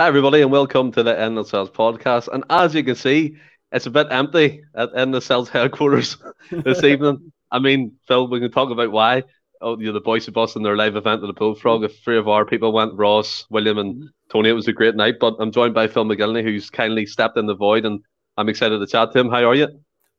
Hi, everybody, and welcome to the Endless Celts podcast. And as you can see, it's a bit empty at Endless Celts headquarters this evening. I mean, Phil, we can talk about why. Oh, you know, the Boise Bus and their live event at the Bullfrog. If three of our people went, Ross, William, and Tony, it was a great night. But I'm joined by Phil McGillney, who's kindly stepped in the void, and I'm excited to chat to him. How are you?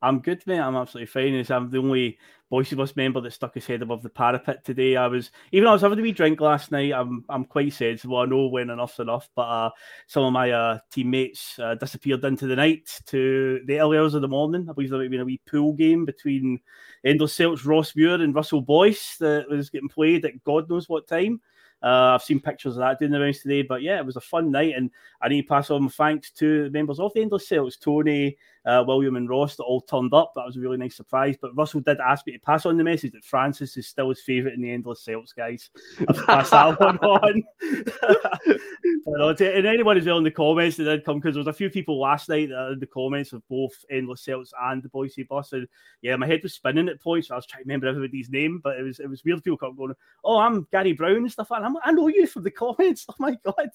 I'm good, mate. I'm absolutely fine. I'm the only Boise Bus member that stuck his head above the parapet today. I was even I was having a wee drink last night. I'm I'm quite sensible. I know when enough's enough, but uh, some of my uh, teammates uh, disappeared into the night to the early hours of the morning. I believe there might have been a wee pool game between Endless Celts, Ross Muir, and Russell Boyce that was getting played at God knows what time. Uh, I've seen pictures of that doing the rounds today, but yeah, it was a fun night, and I need to pass on thanks to members of the Endless Celts, Tony, uh, William, and Ross, that all turned up. That was a really nice surprise. But Russell did ask me to pass on the message that Francis is still his favourite in the Endless Celts, guys. I've passed that one on. and anyone as well in the comments that did come, because there was a few people last night that in the comments of both Endless Celts and the Boise Bus, and yeah, my head was spinning at points. So I was trying to remember everybody's name, but it was it was weird. People kept going, "Oh, I'm Gary Brown and stuff," and I'm, I know you from the comments. Oh my god,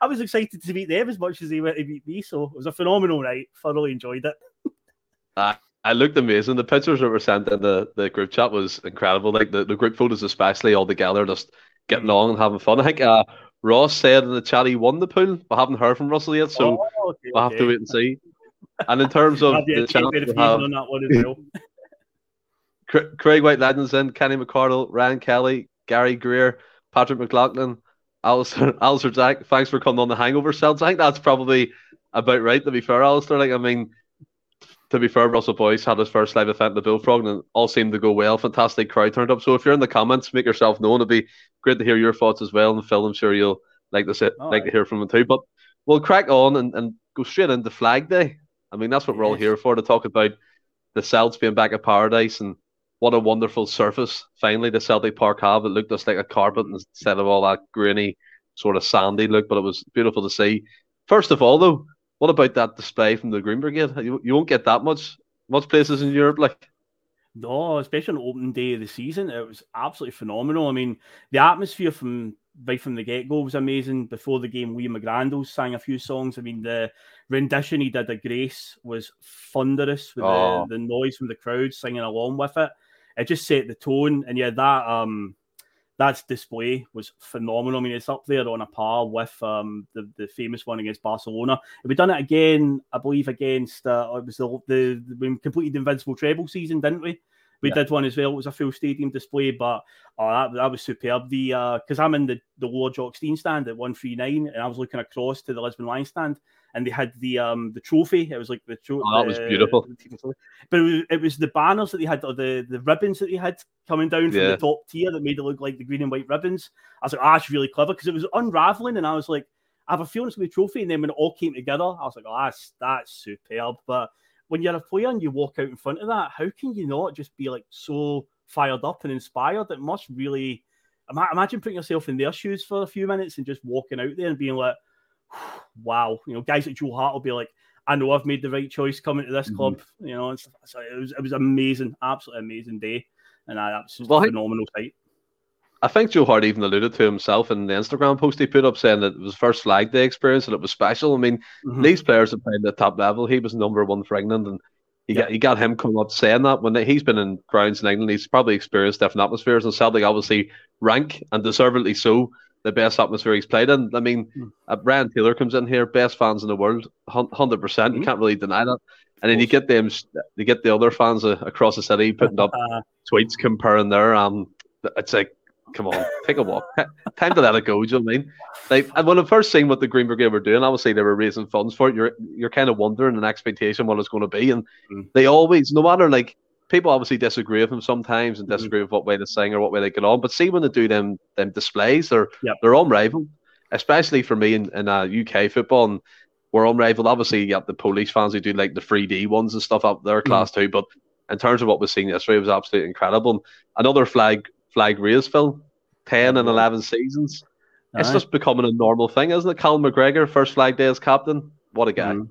I was excited to meet them as much as they were to meet me. So it was a phenomenal night. Thoroughly enjoyed it. I looked amazing. The pictures that were sent in the, the group chat was incredible. Like the, the group photos, especially all together, just getting along and having fun. I think uh, Ross said in the chat he won the pool. We haven't heard from Russell yet, so oh, okay, we'll have to wait and see. And in terms of the chance we have, on that one as well. Craig White Legends in, Kenny McCardle, Ryan Kelly, Gary Greer, Patrick McLaughlin, Alistair, Alistair Jack. Thanks for coming on the Hangover Celts. I think that's probably about right. To be fair, Alistair, like I mean, to be fair, Russell Boyce had his first live event in the Bullfrog and all seemed to go well. Fantastic crowd turned up. So if you're in the comments, make yourself known. It'd be great to hear your thoughts as well. And Phil, I'm sure you'll like to sit, like right. to hear from him too. But we'll crack on and, and go straight into Flag Day. I mean, that's what we're all here for to talk about the Celts being back at Paradise and what a wonderful surface finally the Celtic Park have. It looked just like a carpet instead of all that grainy, sort of sandy look, but it was beautiful to see. First of all, though, what about that display from the Green Brigade? You, you won't get that much much places in Europe like. No, especially on opening day of the season, it was absolutely phenomenal. I mean, the atmosphere from right from the get go was amazing. Before the game, Liam McGrandles sang a few songs. I mean, the rendition he did of Grace was thunderous with oh. the, the noise from the crowd singing along with it. It just set the tone, and yeah, that um that display was phenomenal. I mean, it's up there on a par with um, the the famous one against Barcelona. If we done it again, I believe against uh, it was the, the, we completed the invincible treble season, didn't we? We yeah. did one as well. It was a full stadium display, but oh, that, that was superb. The because uh, I'm in the the lower Jock Stein stand at one three nine, and I was looking across to the Lisbon Lions stand, and they had the um the trophy. It was like the trophy. Oh, that was beautiful. But it was, it was the banners that they had, or the the ribbons that they had coming down from yeah. the top tier that made it look like the green and white ribbons. I was like, ah, oh, that's really clever because it was unraveling, and I was like, I have a feeling it's gonna be a trophy. And then when it all came together, I was like, oh, that's that's superb. But when you're a player and you walk out in front of that, how can you not just be like so fired up and inspired? It must really imagine putting yourself in their shoes for a few minutes and just walking out there and being like, wow, you know, guys like Joe Hart will be like, I know I've made the right choice coming to this mm-hmm. club, you know, so it was it was amazing, absolutely amazing day, and uh, that was well, a phenomenal sight. I think Joe Hart even alluded to himself in the Instagram post he put up saying that it was first flag day experience and it was special. I mean, mm-hmm. these players have played at the top level. He was number one for England, and you yeah. got you got him coming up saying that when he's been in grounds in England, he's probably experienced different atmospheres, and Celtic obviously rank and deservedly so the best atmosphere he's played in. I mean, mm. uh, Brian Taylor comes in here, best fans in the world, hundred percent. You hmm. can't really deny that. And then you get them, you get the other fans uh, across the city putting up tweets comparing their um. It's like, come on, take a walk. Time to let it go. Do you know what I mean? Like, and when I first seen what the Green Brigade were doing, obviously they were raising funds for it. You're you're kind of wondering an expectation what it's going to be, and mm. they always, no matter like people obviously disagree with them sometimes and mm-hmm. disagree mm-hmm. with what way they sing or what way they get on. But see when they do them them displays, they're yep. they're unrivaled. Especially for me in, in uh, UK football, and we're unrivaled. Obviously, you got the police fans who do like the 3D ones and stuff up there, class mm-hmm. two. But in terms of what we're seeing yesterday, it was absolutely incredible. And another flag flag raise, film, ten and eleven seasons. All it's right. just becoming a normal thing, isn't it? Callum McGregor, first flag day as captain. What a guy. Mm.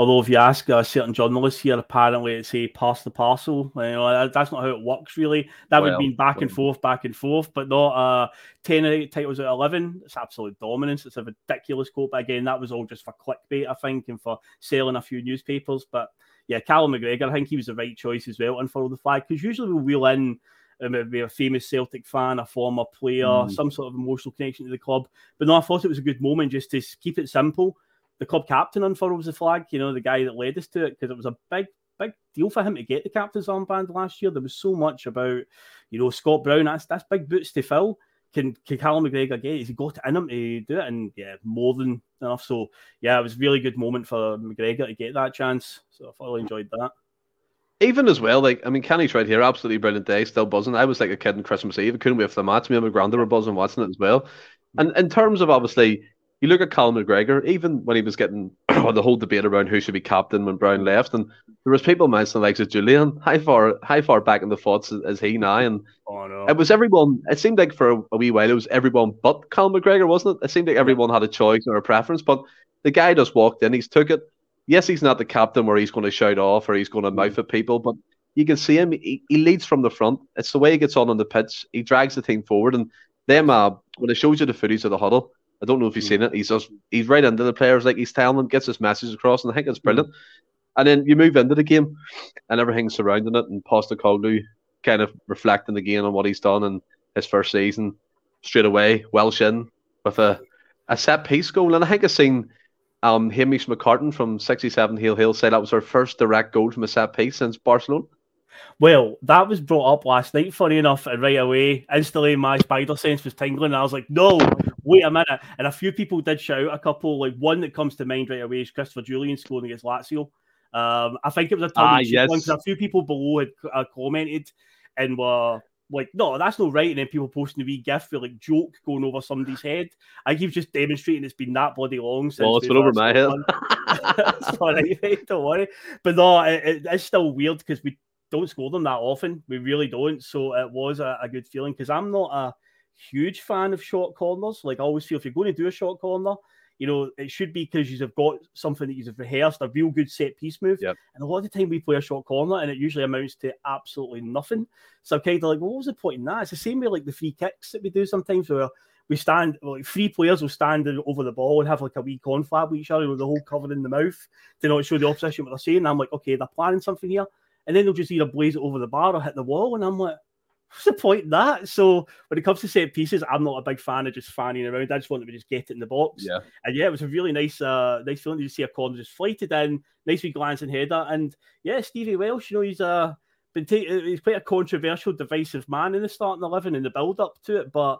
Although if you ask a certain journalist here, apparently it's a pass the parcel. You know, that's not how it works really. That well, would mean back and forth, back and forth, but not uh, 10 titles at 11. It's absolute dominance. It's a ridiculous quote. But again, that was all just for clickbait, I think, and for selling a few newspapers. But yeah, Callum McGregor, I think he was the right choice as well, and follow the flag because usually we wheel in um, be a famous Celtic fan, a former player, mm. some sort of emotional connection to the club. But no, I thought it was a good moment just to keep it simple. The club captain unfurls the flag, you know, the guy that led us to it, because it was a big, big deal for him to get the captain's armband last year. There was so much about, you know, Scott Brown, that's that's big boots to fill. Can can Callum McGregor get it? Has he got it in him to do it? And yeah, more than enough. So yeah, it was a really good moment for McGregor to get that chance. So I thoroughly enjoyed that even as well, like I mean, Kenny's right here, absolutely brilliant day, still buzzing. I was like a kid on Christmas Eve, I couldn't wait for the match. Me and my granddad were buzzing watching it as well. And in terms of obviously, you look at Callum McGregor, even when he was getting the whole debate around who should be captain when Brown left, and there was people mentioning like Jullien, how far how far back in the thoughts is, he now? And oh, no. it was everyone. It seemed like for a, wee while it was everyone but Callum McGregor, wasn't it? It seemed like everyone had a choice or a preference, but the guy just walked in, he's took it yes, he's not the captain where he's going to shout off or he's going to mouth at people, but you can see him. He, he leads from the front. It's the way he gets on on the pitch. He drags the team forward, and them uh, when it shows you the footage of the huddle, I don't know if you've seen it. He's just he's right into the players, like he's telling them, gets his message across, and I think it's brilliant. And then you move into the game, and everything's surrounding it, and Postecoglou kind of reflecting again on what he's done in his first season. Straight away, Welsh in with a a set piece goal, and I think I've seen um, Hamish McCartan from 67 Hail Hail say that was her first direct goal from a set piece since Barcelona. Well, that was brought up last night, funny enough, and right away, instantly my spider sense was tingling. I was like, no, wait a minute. And a few people did shout a couple, like one that comes to mind right away is Christopher Jullien scoring against Lazio. Um, I think it was a tongue ah, yes. one because a few people below had uh, commented and were like, no, that's not right. And then people posting the wee gif for like joke going over somebody's head. I keep just demonstrating it's been that bloody long since. Well, it's been over my head. Sorry, don't worry. But no, it, it, it's still weird because we don't score them that often. We really don't. So it was a, a good feeling because I'm not a huge fan of short corners. Like I always feel if you're going to do a short corner, you know, it should be because you've got something that you've rehearsed, a real good set piece move. Yep. And a lot of the time we play a short corner and it usually amounts to absolutely nothing. So I'm kind of like, well, what was the point in that? It's the same way like the free kicks that we do sometimes where we stand, like three players will stand over the ball and have like a wee confab with each other with the whole covered in the mouth to not show the opposition what they're saying. And I'm like, okay, they're planning something here. And then they'll just either blaze it over the bar or hit the wall. And I'm like, what's the point in that? So when it comes to set pieces, I'm not a big fan of just fanning around. I just want to just get it in the box. Yeah. And yeah, it was a really nice, uh, nice feeling to see a corner just flighted in, nice wee glancing header. And yeah, Stevie Welsh, you know, he's uh been ta- he's quite a controversial, divisive man in the starting eleven in the build up to it. But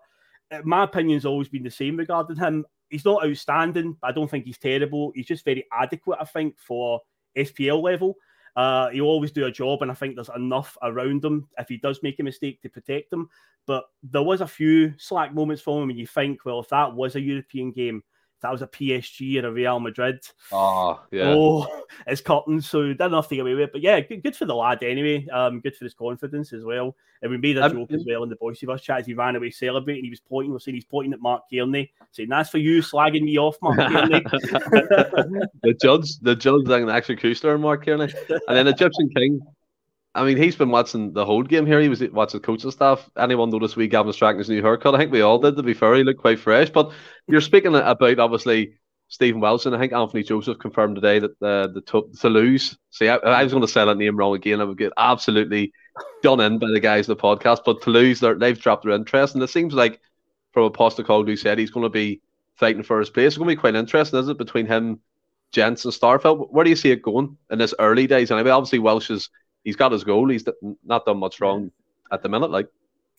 uh, my opinion's always been the same regarding him. He's not outstanding. I don't think he's terrible. He's just very adequate, I think, for SPL level. Uh, he'll always do a job, and I think there's enough around him if he does make a mistake to protect him. But there was a few slack moments for him, and you think, well, if that was a European game, that was a PSG or a Real Madrid. Oh, yeah. Oh, it's cotton. So did enough to get away with it. But yeah, good, good for the lad anyway. Um, good for his confidence as well. And we made a um, joke as well in the Boys of Us chat as he ran away celebrating. He was pointing, we're saying he's pointing at Mark Kearney, saying, That's for you, slagging me off, Mark Kearney. the judge, the judge, like an executioner, Mark Kearney. And then Egyptian King I mean, he's been watching the whole game here. He was watching coaching staff. Anyone notice we Gavin Strachan's new haircut? I think we all did, to be fair. He looked quite fresh. But you're speaking about, obviously, Stephen Wilson. I think Anthony Joseph confirmed today that the the Toulouse. See, I, I was going to say that name wrong again. I would get absolutely done in by the guys in the podcast. But Toulouse, they've dropped their interest. And it seems like, from Postecoglou who said, he's going to be fighting for his place. It's going to be quite interesting, is it, between him, Jensen, and Starfelt? Where do you see it going in this early days? And I mean, obviously, Welsh is he's got his goal. He's not done much wrong at the minute. Like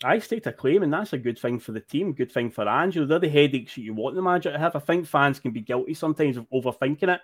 I state a claim, and that's a good thing for the team, good thing for Angelo. They're the headaches that you want the manager to have. I think fans can be guilty sometimes of overthinking it.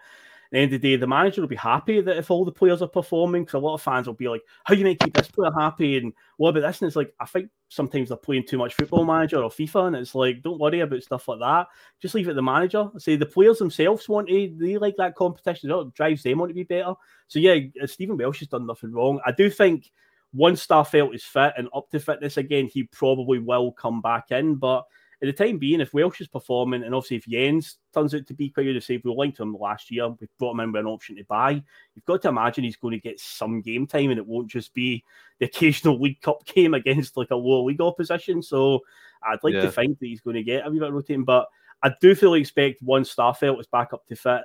The end of the day, the manager will be happy that if all the players are performing, because a lot of fans will be like, "How are you make keep this player happy?" and what about this? And it's like, I think sometimes they're playing too much football manager or FIFA, and it's like, don't worry about stuff like that. Just leave it to the manager. say the players themselves want to, they like that competition. It drives them on to be better. So yeah, uh, Stephen Welsh has done nothing wrong. I do think once Starfelt is fit and up to fitness again, he probably will come back in. But at the time being, if Welsh is performing, and obviously if Jenz turns out to be quite good, to say we linked him last year, we brought him in with an option to buy. You've got to imagine he's going to get some game time, and it won't just be the occasional League Cup game against like a lower league opposition. So I'd like yeah. to think that he's going to get a wee bit rotating, but I do fully expect once Starfelt is back up to fit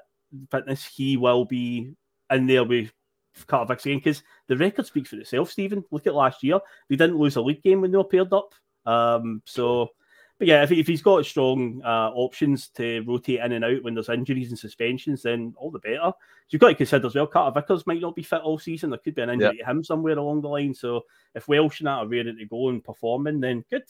fitness, he will be in there with Vickers again because the record speaks for itself. Stephen, look at last year; they didn't lose a league game when they were paired up. Um, so but yeah, if, if he's got strong uh, options to rotate in and out when there's injuries and suspensions, then all the better. You've got to consider as well, Carter Vickers might not be fit all season. There could be an injury to him somewhere along the line. So if Welsh and that are ready to go and performing, then good.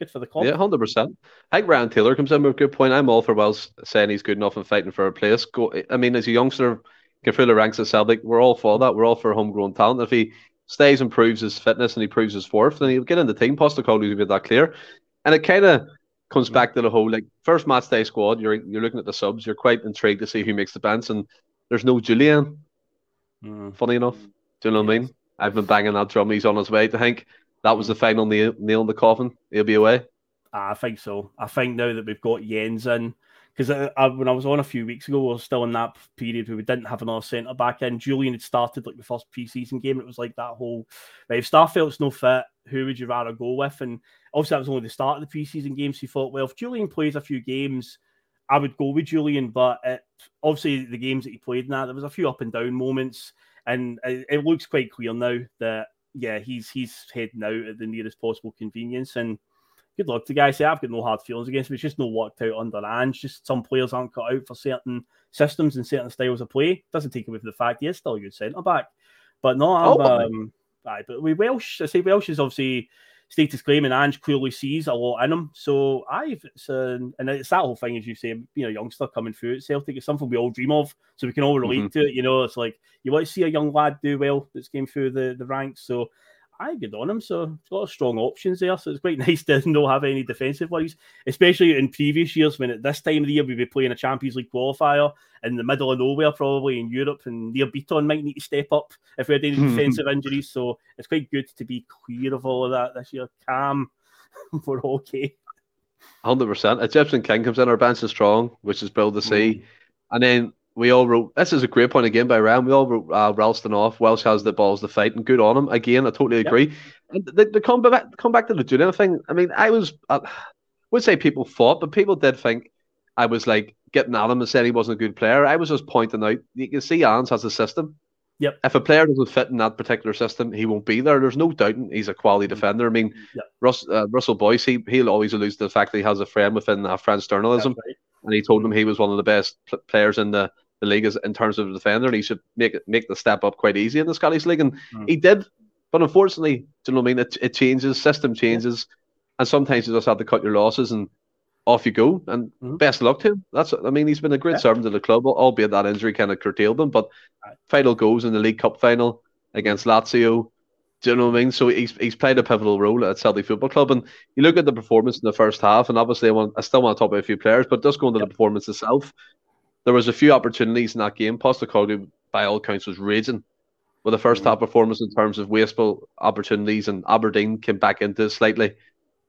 Good for the club. Yeah, hundred percent. I think Ryan Taylor comes in with a good point. I'm all for Welsh saying he's good enough and fighting for a place. Go. I mean, as a youngster, get through the ranks of Celtic. We're all for that. We're all for homegrown talent. If he stays and proves his fitness and he proves his worth, then he'll get in the team. Postecoglou will be that clear. And it kind of comes back to the whole like first match day squad. You're you're looking at the subs. You're quite intrigued to see who makes the bench, and there's no Jullien. Mm. Funny enough, do you know what I mean? I've been banging that drum. He's on his way. To think that was the final nail, nail in the coffin. He'll be away. I think so. I think now that we've got Jenz in, because when I was on a few weeks ago, we were still in that period where we didn't have another centre back in. Jullien had started like the first preseason game. It was like that whole, right, if Starfelt's no fit, who would you rather go with? And obviously, that was only the start of the preseason games. So you thought, well, if Jullien plays a few games, I would go with Jullien. But it, obviously, the games that he played in that, there was a few up and down moments. And it, it looks quite clear now that, yeah, he's he's heading out at the nearest possible convenience. And good luck to guys. Say I've got no hard feelings against him. It's just no worked out under Ange. Just some players aren't cut out for certain systems and certain styles of play. Doesn't take away from the fact he is still a good centre back. But no, I'm, oh, um, aye, but with Welsh, I say Welsh is obviously status claim, and Ange clearly sees a lot in him. So I, it's and it's that whole thing, as you say, being a youngster coming through at Celtic. It's something we all dream of, so we can all relate mm-hmm. to it. You know, it's like you want to see a young lad do well that's came through the the ranks. So I good on him. So he's got strong options there. So it's quite nice to not have any defensive worries, especially in previous years when at this time of the year we'd be playing a Champions League qualifier in the middle of nowhere, probably in Europe, and Nir Bitton might need to step up if we had any defensive injuries. So it's quite good to be clear of all of that this year. Calm, we're okay. Hundred percent. Egyptian King comes in, our bench is strong, which is build to see, mm. and then we all wrote this is a great point again by Ryan. We all wrote uh, Ralston off. Welsh has the balls to fight, and good on him. Again, I totally agree. Yep. And the, the come back come back to the Jullien thing. I mean, I was uh, would say people fought, but people did think I was like getting at him and said he wasn't a good player. I was just pointing out you can see Ans has a system. Yep. If a player doesn't fit in that particular system, he won't be there. There's no doubt he's a quality mm-hmm. defender. I mean, yep. Russ, uh, Russell Boyce, he, he'll always allude to the fact that he has a friend within uh, French journalism, right. and he told him he was one of the best pl- players in the the league is in terms of the defender, and he should make it make the step up quite easy in the Scottish League, and mm. he did. But unfortunately, do you know what I mean? It, it changes, system changes, yeah. and sometimes you just have to cut your losses and off you go. And mm-hmm. best luck to him. That's I mean, he's been a great yeah. servant to the club, albeit that injury kind of curtailed him. But final goals in the League Cup final against Lazio. Do you know what I mean? So he's he's played a pivotal role at Celtic Football Club, and you look at the performance in the first half, and obviously I want I still want to talk about a few players, but just going to yep. the performance itself, there was a few opportunities in that game. Postecoglou, by all accounts, was raging with the 1st mm-hmm. half performance in terms of wasteful opportunities, and Aberdeen came back into it slightly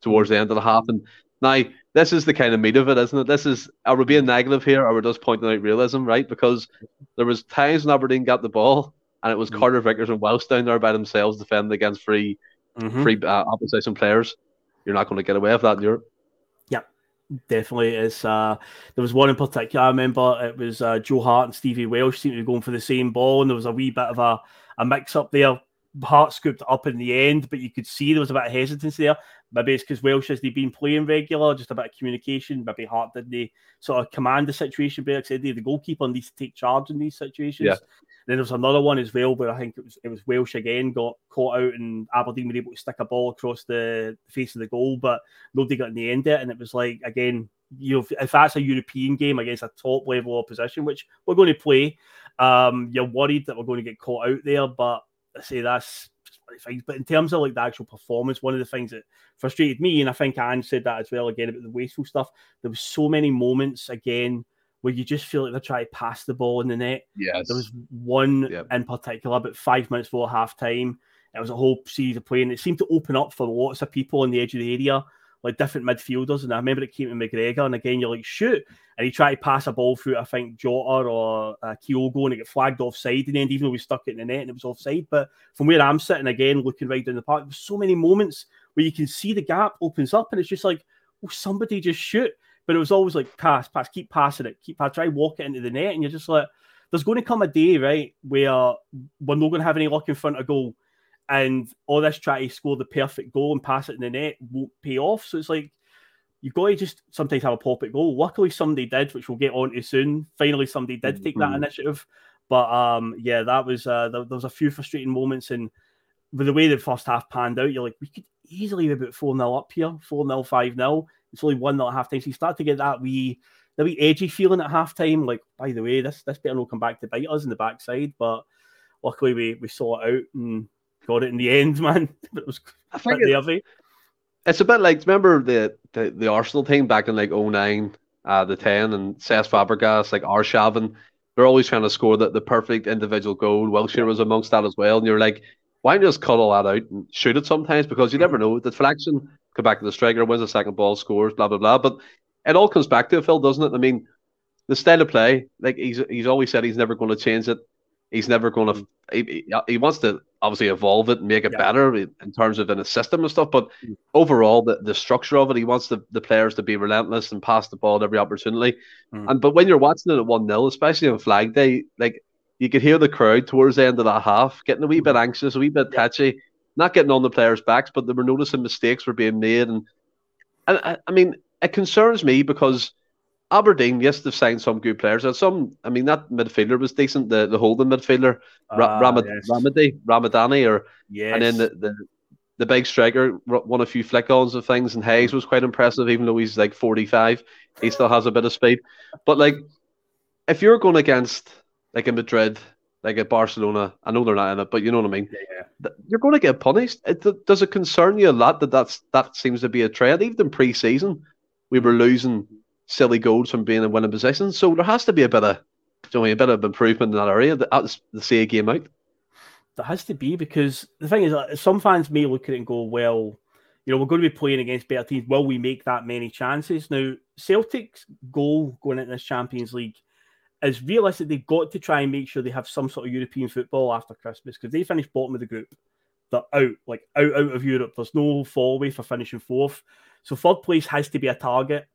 towards the end of the half. And now this is the kind of meat of it, isn't it? This is are we being negative here, or we're just pointing out realism, right? Because there was times when Aberdeen got the ball, and it was mm-hmm. Carter Vickers and Welsh down there by themselves defending against free, mm-hmm. free uh, opposition players. You're not going to get away with that in Europe definitely is. Uh, there was one in particular. I remember it was uh, Joe Hart and Stevie Welsh seemed to be going for the same ball, and there was a wee bit of a, a mix up there. Hart scooped up in the end, but you could see there was a bit of hesitance there. Maybe it's because Welsh has they been playing regular, just a bit of communication. Maybe Hart didn't sort of command the situation better because the goalkeeper needs to take charge in these situations. Yeah. Then there was another one as well where I think it was it was Welsh again got caught out and Aberdeen were able to stick a ball across the face of the goal, but nobody got in the end it. And it was like again, you know, if that's a European game against a top level opposition, which we're going to play, um, you're worried that we're going to get caught out there. But I say that's but in terms of like the actual performance, one of the things that frustrated me, and I think Anne said that as well again about the wasteful stuff, there was so many moments again where you just feel like they're trying to pass the ball in the net. Yes. There was one yep. in particular, about five minutes before half time. It was a whole series of play, and it seemed to open up for lots of people on the edge of the area. Like different midfielders. And I remember it came to McGregor, and again, you're like, shoot. And he tried to pass a ball through, I think, Jota or uh, Kyogo, and it got flagged offside in the end, even though we stuck it in the net and it was offside. But from where I'm sitting again, looking right down the park, there's so many moments where you can see the gap opens up, and it's just like, oh, somebody just shoot. But it was always like pass, pass, keep passing it, keep pass, try walk it into the net, and you're just like, there's going to come a day, right, where we're not going to have any luck in front of goal and all this try to score the perfect goal and pass it in the net won't pay off. So it's like you've got to just sometimes have a pop at goal. Luckily, somebody did, which we'll get on to soon. Finally, somebody did take mm-hmm. that initiative. But um, yeah, that was uh, there, there, was a few frustrating moments, and with the way the first half panned out, you're like, we could easily be about four 0 up here, four 0 five 0 It's only one 0 at half time, so you start to get that wee, the wee edgy feeling at half time. Like, by the way, this this better not come back to bite us in the backside. But luckily, we we saw it out and got it in the end, man. it was I think it, it's a bit like remember the, the, the Arsenal team back in like 09, uh, the 10, and Cesc Fabregas, like Arshavin. They're always trying to score the, the perfect individual goal. Wilshere was amongst that as well. And you're like, why not just cut all that out and shoot it sometimes? Because you never know. The deflection, come back to the striker, wins the second ball, scores, blah, blah, blah. But it all comes back to it, Phil, doesn't it? I mean, the style of play, like he's he's always said he's never going to change it. He's never going to. He, he wants to obviously evolve it and make it yeah. better in terms of in a system and stuff. But mm. overall, the, the structure of it, he wants the, the players to be relentless and pass the ball at every opportunity. Mm. And but when you're watching it at one 0 especially on Flag Day, like you could hear the crowd towards the end of that half getting a wee bit mm. anxious, a wee bit touchy, not getting on the players' backs, but they were noticing mistakes were being made. And and I, I mean, it concerns me because Aberdeen, yes, they've signed some good players. And some, I mean, that midfielder was decent. The the holding midfielder, Ra- uh, Ramad- yes. Ramadi, Ramadani, or yes. and then the, the the big striker won a few flick ons of things, and Hayes was quite impressive, even though he's like forty five. He still has a bit of speed. But like, if you're going against like a Madrid, like a Barcelona, I know they're not in it, but you know what I mean. Yeah. You're going to get punished. It, does it concern you a lot that that's that seems to be a trend? Even in pre-season, we were losing silly goals from being in winning position. So there has to be a bit of, you know, a bit of improvement in that area that the a game out. There has to be because the thing is, uh, some fans may look at it and go, well, you know, we're going to be playing against better teams. Will we make that many chances? Now, Celtic's goal going into this Champions League is realistic. They've got to try and make sure they have some sort of European football after Christmas because they finished bottom of the group. They're out, like out, out of Europe. There's no fall away for finishing fourth. So third place has to be a target.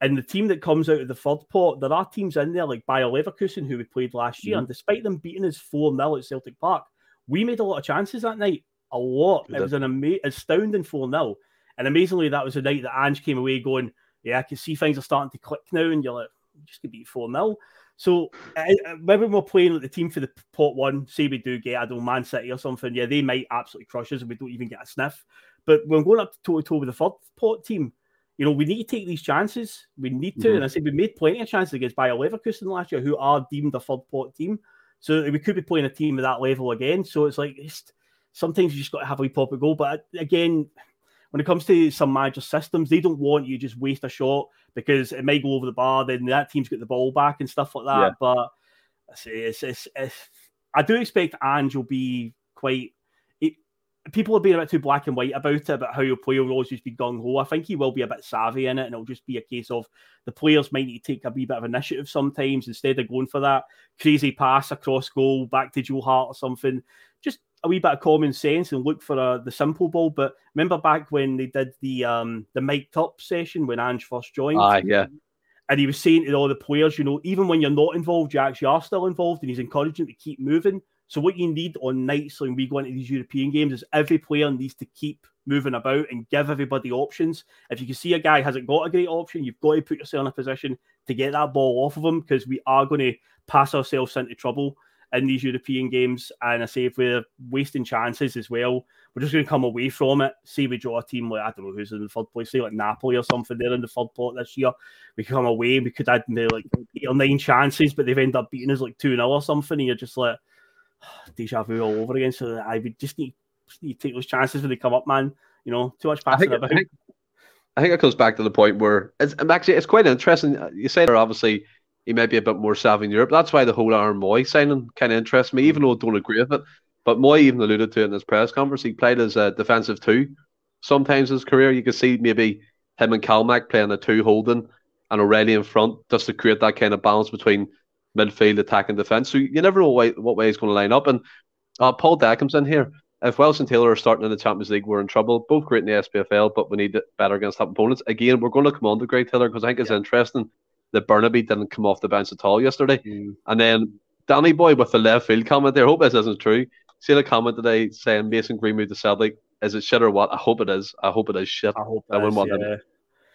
And the team that comes out of the third pot, there are teams in there like Bayer Leverkusen, who we played last year, mm-hmm. and despite them beating us 4 0 at Celtic Park, we made a lot of chances that night. A lot. It was an ama- astounding 4 0. And amazingly, that was the night that Ange came away going, Yeah, I can see things are starting to click now. And you're like, just going to beat 4 0. So maybe we're playing like the team for the pot one, say we do get, I don't know, Man City or something, yeah, they might absolutely crush us and we don't even get a sniff. But when going up to toe to toe with the third pot team, you know, we need to take these chances. We need to. Mm-hmm. And I said we made plenty of chances against Bayer Leverkusen last year, who are deemed a third pot team. So we could be playing a team at that level again. So it's like it's, sometimes you just got to have a wee pop at goal. But again, when it comes to some manager systems, they don't want you just waste a shot because it may go over the bar. Then that team's got the ball back and stuff like that. Yeah. But I say it's, it's, it's, I do expect Ange will be quite people have been a bit too black and white about it, about how your player will always just be gung ho. I think he will be a bit savvy in it, and it'll just be a case of the players might need to take a wee bit of initiative sometimes instead of going for that crazy pass across goal back to Joe Hart or something. Just a wee bit of common sense and look for uh, the simple ball. But remember back when they did the um the mic'd up session when Ange first joined? Ah, yeah. And he was saying to all the players, you know, even when you're not involved, you actually are still involved, and he's encouraging to keep moving. So what you need on nights when we go into these European games is every player needs to keep moving about and give everybody options. If you can see a guy hasn't got a great option, you've got to put yourself in a position to get that ball off of him because we are going to pass ourselves into trouble in these European games. And I say if we're wasting chances as well, we're just going to come away from it. Say we draw a team like I don't know who's in the third place, say like Napoli or something. They're in the third pot this year. We come away, we could add like eight or nine chances, but they've ended up beating us like two 0 or something. And you're just like deja vu all over again. So I would just need, just need to take those chances when they come up, man. You know, too much passing I think, about. I think, I think it comes back to the point where it's um, actually it's quite interesting. Uh, you say there obviously he might be a bit more savvy in Europe. That's why the whole Aaron Mooy signing kind of interests me, even though I don't agree with it. But Mooy even alluded to it in his press conference. He played as a defensive two sometimes in his career. You could see maybe him and Calmac playing a two holding and O'Riley in front just to create that kind of balance between midfield, attack, and defence. So you never know what way he's going to line up. And uh, Paul Deckham's in here. If Welsh and Taylor are starting in the Champions League, we're in trouble. Both great in the SPFL, but we need better against top opponents. Again, we're going to come on to Greg Taylor because I think it's yeah. interesting that Bernabei didn't come off the bench at all yesterday. Mm. And then Danny Boy with the left field comment there. I hope this isn't true. See the comment today saying Mason Greenwood to Celtic. Is it shit or what? I hope it is. I hope it is shit. I hope I wouldn't want yeah.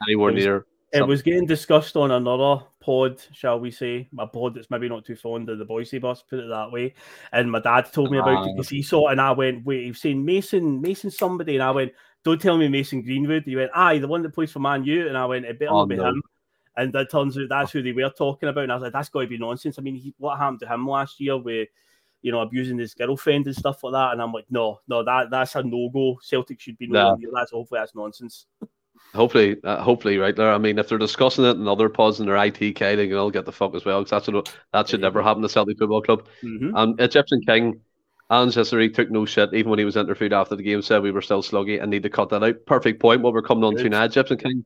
anywhere near it was getting discussed on another pod, shall we say, a pod that's maybe not too fond of the Boise bus, put it that way. And my dad told me about it because he saw it, and I went, "Wait, you've seen Mason, Mason somebody," and I went, "Don't tell me Mason Greenwood." He went, "Aye, the one that plays for Man U," and I went, "It better oh, be no. him." And that turns out that's oh. who they were talking about, and I was like, "That's got to be nonsense." I mean, he, what happened to him last year with you know, abusing his girlfriend and stuff like that. And I'm like, no, no, that that's a no go. Celtic should be no. That's hopefully that's nonsense. Hopefully, uh, hopefully, right there. I mean, if they're discussing it in other pods in their ITK, they can all get the fuck as well. Because that's what, that should never happen to Celtic Football Club. Mm-hmm. And Egyptian King, Alan Cicero took no shit, even when he was interviewed after the game, said we were still sluggy and need to cut that out. Perfect point. What we're coming on Good. to now, Egyptian King,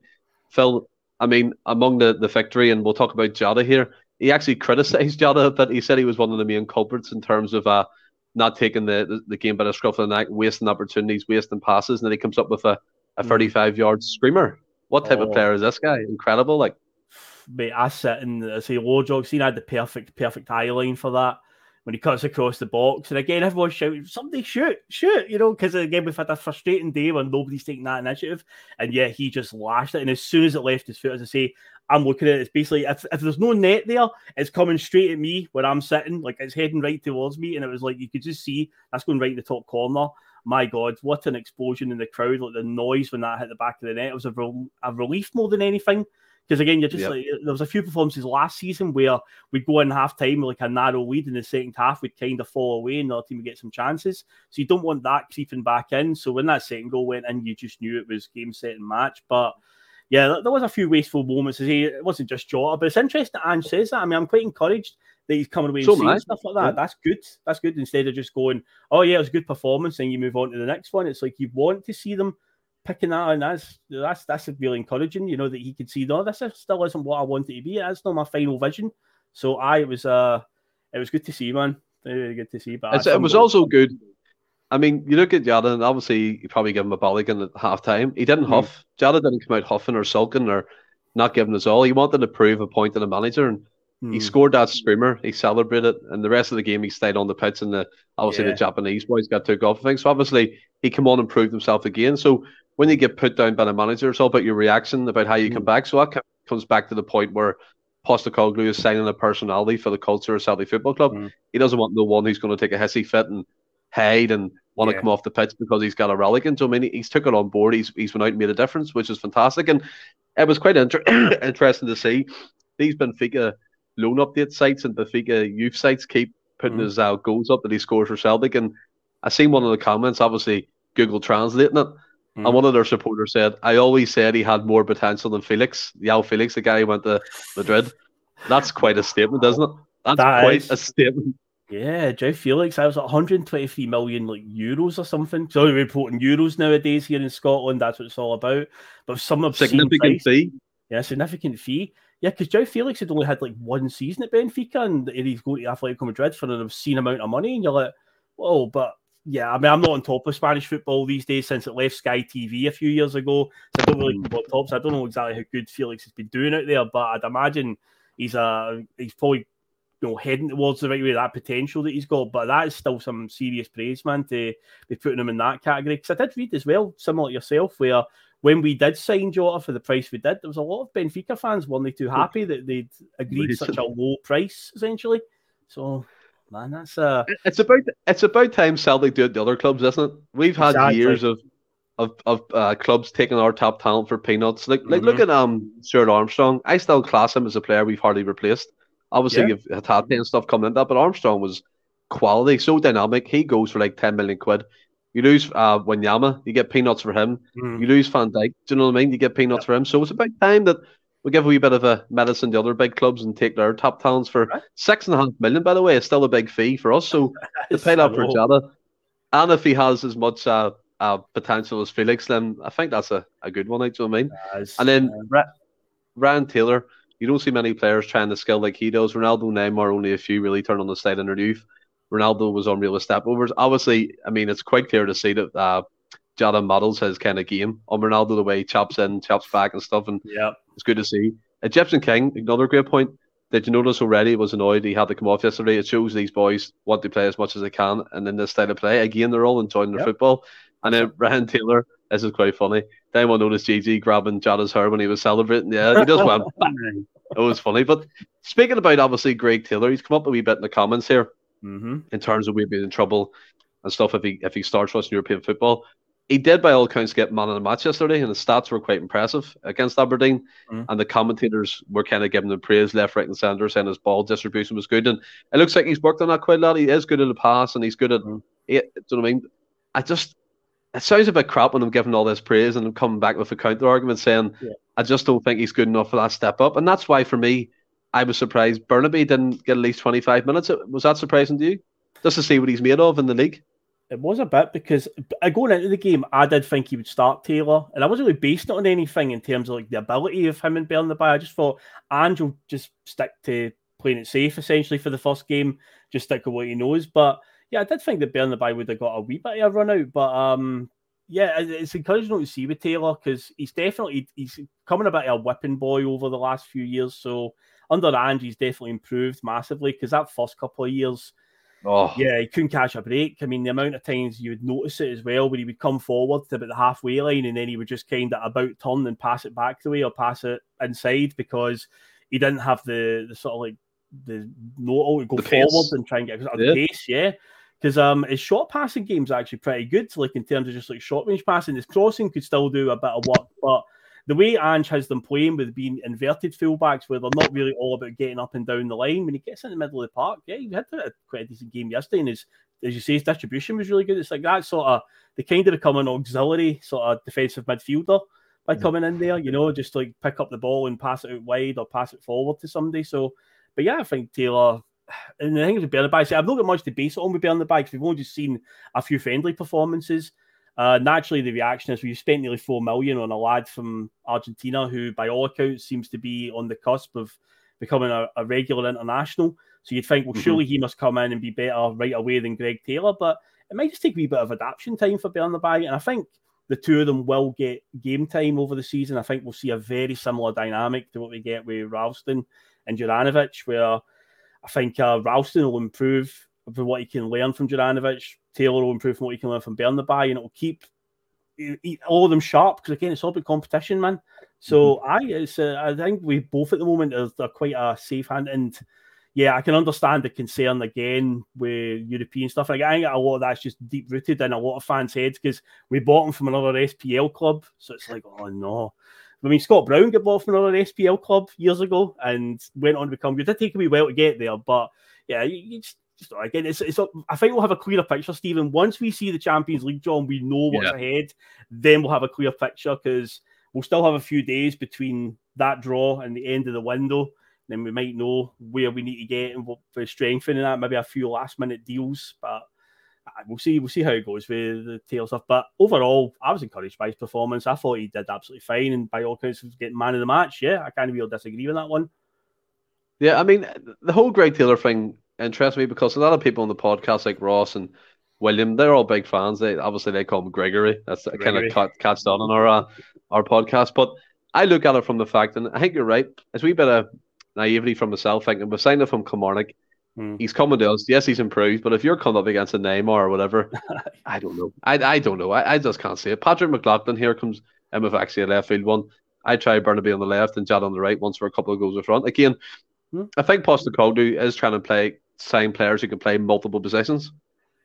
Phil. I mean, among the the victory, and we'll talk about Jota here. He actually criticised Jota, but he said he was one of the main culprits in terms of uh, not taking the, the, the game by the scruff of the neck, wasting opportunities, wasting passes, and then he comes up with a a mm. 35 yard screamer. What type oh. of player is this guy? Incredible. Like, mate, I sit in, I say, low jog. See, I had the perfect, perfect eye line for that when he cuts across the box. And again, everyone's shouting, somebody shoot, shoot, you know, because again, we've had a frustrating day when nobody's taking that initiative. And yeah, he just lashed it. And as soon as it left his foot, as I say, I'm looking at it, it's basically, if, if there's no net there, it's coming straight at me where I'm sitting, like it's heading right towards me. And it was like, you could just see that's going right in the top corner my God, what an explosion in the crowd! Like the noise when that hit the back of the net, it was a, re- a relief more than anything. Because again, you're just yep. like there was a few performances last season where we'd go in half time with like a narrow lead in the second half, we'd kind of fall away and the other team would get some chances. So you don't want that creeping back in. So when that second goal went in, you just knew it was game set and match. But yeah, there was a few wasteful moments. It wasn't just Jota, but it's interesting that Ange says that. I mean, I'm quite encouraged that he's coming away and so saying stuff like that. Yeah. That's good. That's good. Instead of just going, oh yeah, it was a good performance, and you move on to the next one. It's like you want to see them picking that, and that's that's that's really encouraging. You know that he could see, no, this still isn't what I want it to be. That's not my final vision. So I was uh, it was good to see, man. Very good to see. But it was also good. I mean, you look at Jota, and obviously you probably give him a balligan at half time. He didn't mm. huff. Jota didn't come out huffing or sulking or not giving us all. He wanted to prove a point to the manager, and he hmm. scored that screamer. He celebrated, and the rest of the game he stayed on the pitch. And the obviously yeah. the Japanese boys got took off. I think so. Obviously he came on and proved himself again. So when you get put down by the manager, it's all about your reaction, about how you come hmm. back. So that comes back to the point where Postecoglou is signing a personality for the culture of Celtic Football Club. Mm. He doesn't want the one who's going to take a hissy fit and hide and want yeah. to come off the pitch because he's got a relic. And so I mean, he's took it on board. He's he's went out and made a difference, which is fantastic. And it was quite inter- interesting to see these Benfica loan update sites and Benfica youth sites keep putting mm. his uh, goals up that he scores for Celtic. And I seen one of the comments, obviously Google translating it, mm. and one of their supporters said, "I always said he had more potential than Felix, João Felix, the guy who went to Madrid." That's quite a statement, isn't it? That's that quite is. a statement. Yeah, João Felix, I was at 123 million like euros or something. So we're reporting euros nowadays here in Scotland. That's what it's all about. But some significant fee. Yeah, significant fee. Yeah, because João Felix had only had like one season at Benfica and he's going to Atletico Madrid for an obscene amount of money. And you're like, whoa, but yeah, I mean, I'm not on top of Spanish football these days since it left Sky TV a few years ago. So I don't really keep on top. So I don't know exactly how good Felix has been doing out there, but I'd imagine he's uh he's probably you know heading towards the right way that potential that he's got. But that is still some serious praise, man, to be putting him in that category. Because I did read as well, similar to yourself, where when we did sign Jota for the price we did, there was a lot of Benfica fans weren't they too happy that they'd agreed such a low price essentially. So man, that's uh it's about it's about time Celtic do it the other clubs, isn't it? We've had exactly. years of of of uh, clubs taking our top talent for peanuts. Like like mm-hmm. look at um Stuart Armstrong. I still class him as a player we've hardly replaced. Obviously yeah. you've had Hatate and stuff coming in that, but Armstrong was quality, so dynamic. He goes for like ten million quid. You lose uh, Wanyama, you get peanuts for him. Mm. You lose Van Dijk, do you know what I mean? You get peanuts for him. So it's about time that we give a wee bit of a medicine to other big clubs and take their top talents for right. six and a half million. By the way, it's still a big fee for us. So to pay that for Jota, and if he has as much uh, uh, potential as Felix, then I think that's a, a good one. do You know what I mean? and then uh, Ryan Taylor, you don't see many players trying to skill like he does. Ronaldo, Neymar, only a few really turn on the side in their youth. Ronaldo was on real step overs. Obviously, I mean, it's quite clear to see that uh, Jota models his kind of game on Ronaldo, the way he chops in, chops back, and stuff. And yeah, it's good to see. Egyptian King, another great point. Did you notice already he was annoyed he had to come off yesterday? It shows these boys want to play as much as they can and in this style of play. Again, they're all enjoying their yep. football. And then Ryan Taylor, this is quite funny. Then one noticed Gigi grabbing Jota's hair when he was celebrating. Yeah, he just went bang. It was funny. But speaking about obviously Greg Taylor, he's come up a wee bit in the comments here mm-hmm. in terms of we being in trouble and stuff if he if he starts in European football he did by all accounts get man of the match yesterday, and the stats were quite impressive against Aberdeen. Mm. And the commentators were kind of giving him praise left, right, and centre, saying his ball distribution was good. And it looks like he's worked on that quite a lot. He is good at the pass, and he's good at. Mm. It, do you know what I mean? I just it sounds a bit crap when I'm giving all this praise and I'm coming back with a counter argument saying yeah. I just don't think he's good enough for that step up, and that's why for me I was surprised Bernabei didn't get at least 25 minutes. Was that surprising to you? Just to see what he's made of in the league. It was a bit because uh, going into the game, I did think he would start Taylor, and I wasn't really basing it on anything in terms of like the ability of him and Bernabei. I just thought will just stick to playing it safe essentially for the first game, just stick with what he knows. But yeah, I did think that Bernabei would have got a wee bit of a run out, but um, yeah, it's encouraging to see with Taylor because he's definitely he's coming a bit of a whipping boy over the last few years. So under Ange, he's definitely improved massively because that first couple of years Oh. Yeah, he couldn't catch a break. I mean, the amount of times you would notice it as well, where he would come forward to about the halfway line and then he would just kind of about turn and pass it back the way or pass it inside because he didn't have the, the sort of like the know to go the forward and try and get a yeah. pace. Yeah. Because um, his short passing game's actually pretty good, like in terms of just like short range passing. His crossing could still do a bit of work, but the way Ange has them playing with being inverted fullbacks, where they're not really all about getting up and down the line. When he gets in the middle of the park, yeah, he had a quite a decent game yesterday, and his, as you say, his distribution was really good. It's like that sort of they kind of become an auxiliary sort of defensive midfielder by mm. coming in there, you know, just like pick up the ball and pass it out wide or pass it forward to somebody. So, but yeah, I think Taylor. And the thing with Bernabei, I've not got much to base it on with Bernabei because we've only just seen a few friendly performances. Uh, naturally, the reaction is we've spent nearly four million on a lad from Argentina who, by all accounts, seems to be on the cusp of becoming a, a regular international. So you'd think, well, mm-hmm. surely he must come in and be better right away than Greg Taylor, but it might just take a wee bit of adaptation time for Bernabei. And I think the two of them will get game time over the season. I think we'll see a very similar dynamic to what we get with Ralston and Juranovic, where I think uh, Ralston will improve for what he can learn from Juranovic. Taylor will improve from what he can learn from Bernabei, and it will keep all of them sharp because again, it's all about competition, man. So mm-hmm. I, it's, uh, I think we both at the moment are, are quite a safe hand, and yeah, I can understand the concern again with European stuff. And I think a lot of that's just deep rooted in a lot of fans' heads because we bought him from another SPL club, so it's like, oh no. I mean, Scott Brown got bought from another SPL club years ago and went on to become good. It did take me while to get there, but yeah, you, you just just again, it's, it's I think we'll have a clearer picture, Stephen. Once we see the Champions League, John, we know what's yeah. ahead. Then we'll have a clear picture because we'll still have a few days between that draw and the end of the window. Then we might know where we need to get and what for strengthening that. Maybe a few last minute deals, but we'll see. We'll see how it goes with the tail stuff. But overall, I was encouraged by his performance. I thought he did absolutely fine, and by all accounts, was getting man of the match. Yeah, I can't really disagree with that one. Yeah, I mean, the whole Greg Taylor thing interests me because a lot of people on the podcast, like Ross and William, they're all big fans. They obviously they call him Gregory. That's kind of cut, catched on in our uh, our podcast. But I look at it from the fact, and I think you're right. It's a wee bit of naivety from myself thinking we're signing from Kilmarnock. Hmm. He's coming to us. Yes, he's improved, but if you're coming up against a Neymar or whatever, I don't know. I, I don't know. I, I just can't see it. Patrick McLaughlin here comes in with actually a left field one. I try Bernabei on the left and Jad on the right once for a couple of goals in front. Again, hmm. I think Postecoglou is trying to play sign players who can play multiple positions.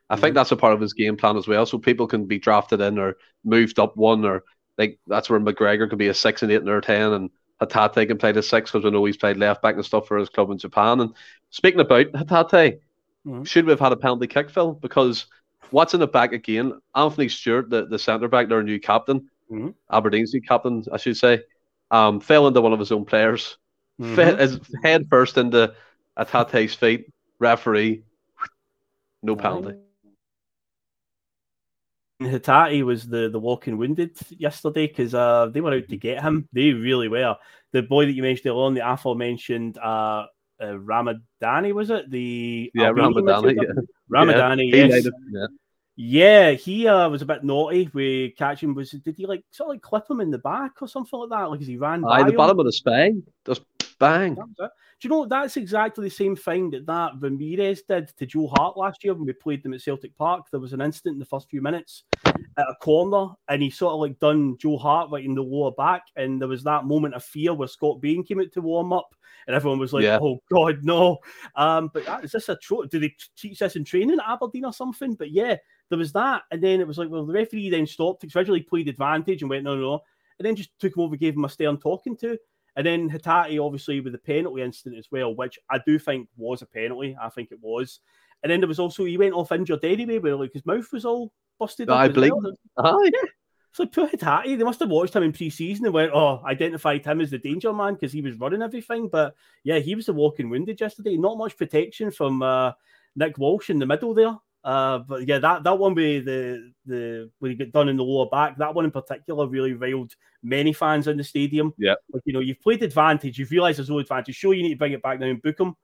I mm-hmm. think that's a part of his game plan as well, so people can be drafted in or moved up one, or like that's where McGregor can be a six and eight and or ten, and Hatate can play the six because we know he's played left back and stuff for his club in Japan. And speaking about Hatate, mm-hmm. should we have had a penalty kick, Phil? Because what's in the back again? Anthony Stewart, the, the centre back, their new captain, mm-hmm. Aberdeen's new captain, I should say, um, fell into one of his own players, mm-hmm. fed, his head first into Hatate's feet referee, no penalty. Hatate was the the walking wounded yesterday because uh, they were out to get him. They really were. The boy that you mentioned earlier the aforementioned uh, uh, Ramadani was it? The yeah Ramadani, yeah. Ramadani, yeah. yes. Yeah. Yeah, he uh, was a bit naughty We catch him. Was did he like sort of like clip him in the back or something like that? Like as he ran Aye, by the him? bottom of the spine, just bang. That was it. Do you know that's exactly the same thing that that Ramirez did to Joe Hart last year when we played them at Celtic Park? There was an incident in the first few minutes at a corner, and he sort of like done Joe Hart right in the lower back, and there was that moment of fear where Scott Bain came out to warm up, and everyone was like, Yeah. "Oh God, no!" Um, but that, is this a tro- do they teach this in training at Aberdeen or something? But yeah, there was that, and then it was like, well, the referee then stopped, originally played advantage, and went, "No, no," no," and then just took him over, gave him a stern talking to. And then Hatate, obviously, with the penalty incident as well, which I do think was a penalty. I think it was. And then there was also he went off injured anyway, where like his mouth was all busted. I believe. well. Aye. So poor Hatate, they must have watched him in pre-season and went, "Oh, identified him as the danger man because he was running everything." But yeah, he was the walking wounded yesterday. Not much protection from uh, Nick Walsh in the middle there. Uh, but yeah, that, that one with the the when he got done in the lower back, that one in particular really riled many fans in the stadium. Yeah. like you know, you've played advantage, you've realised there's no advantage. Sure, you need to bring it back now and book him.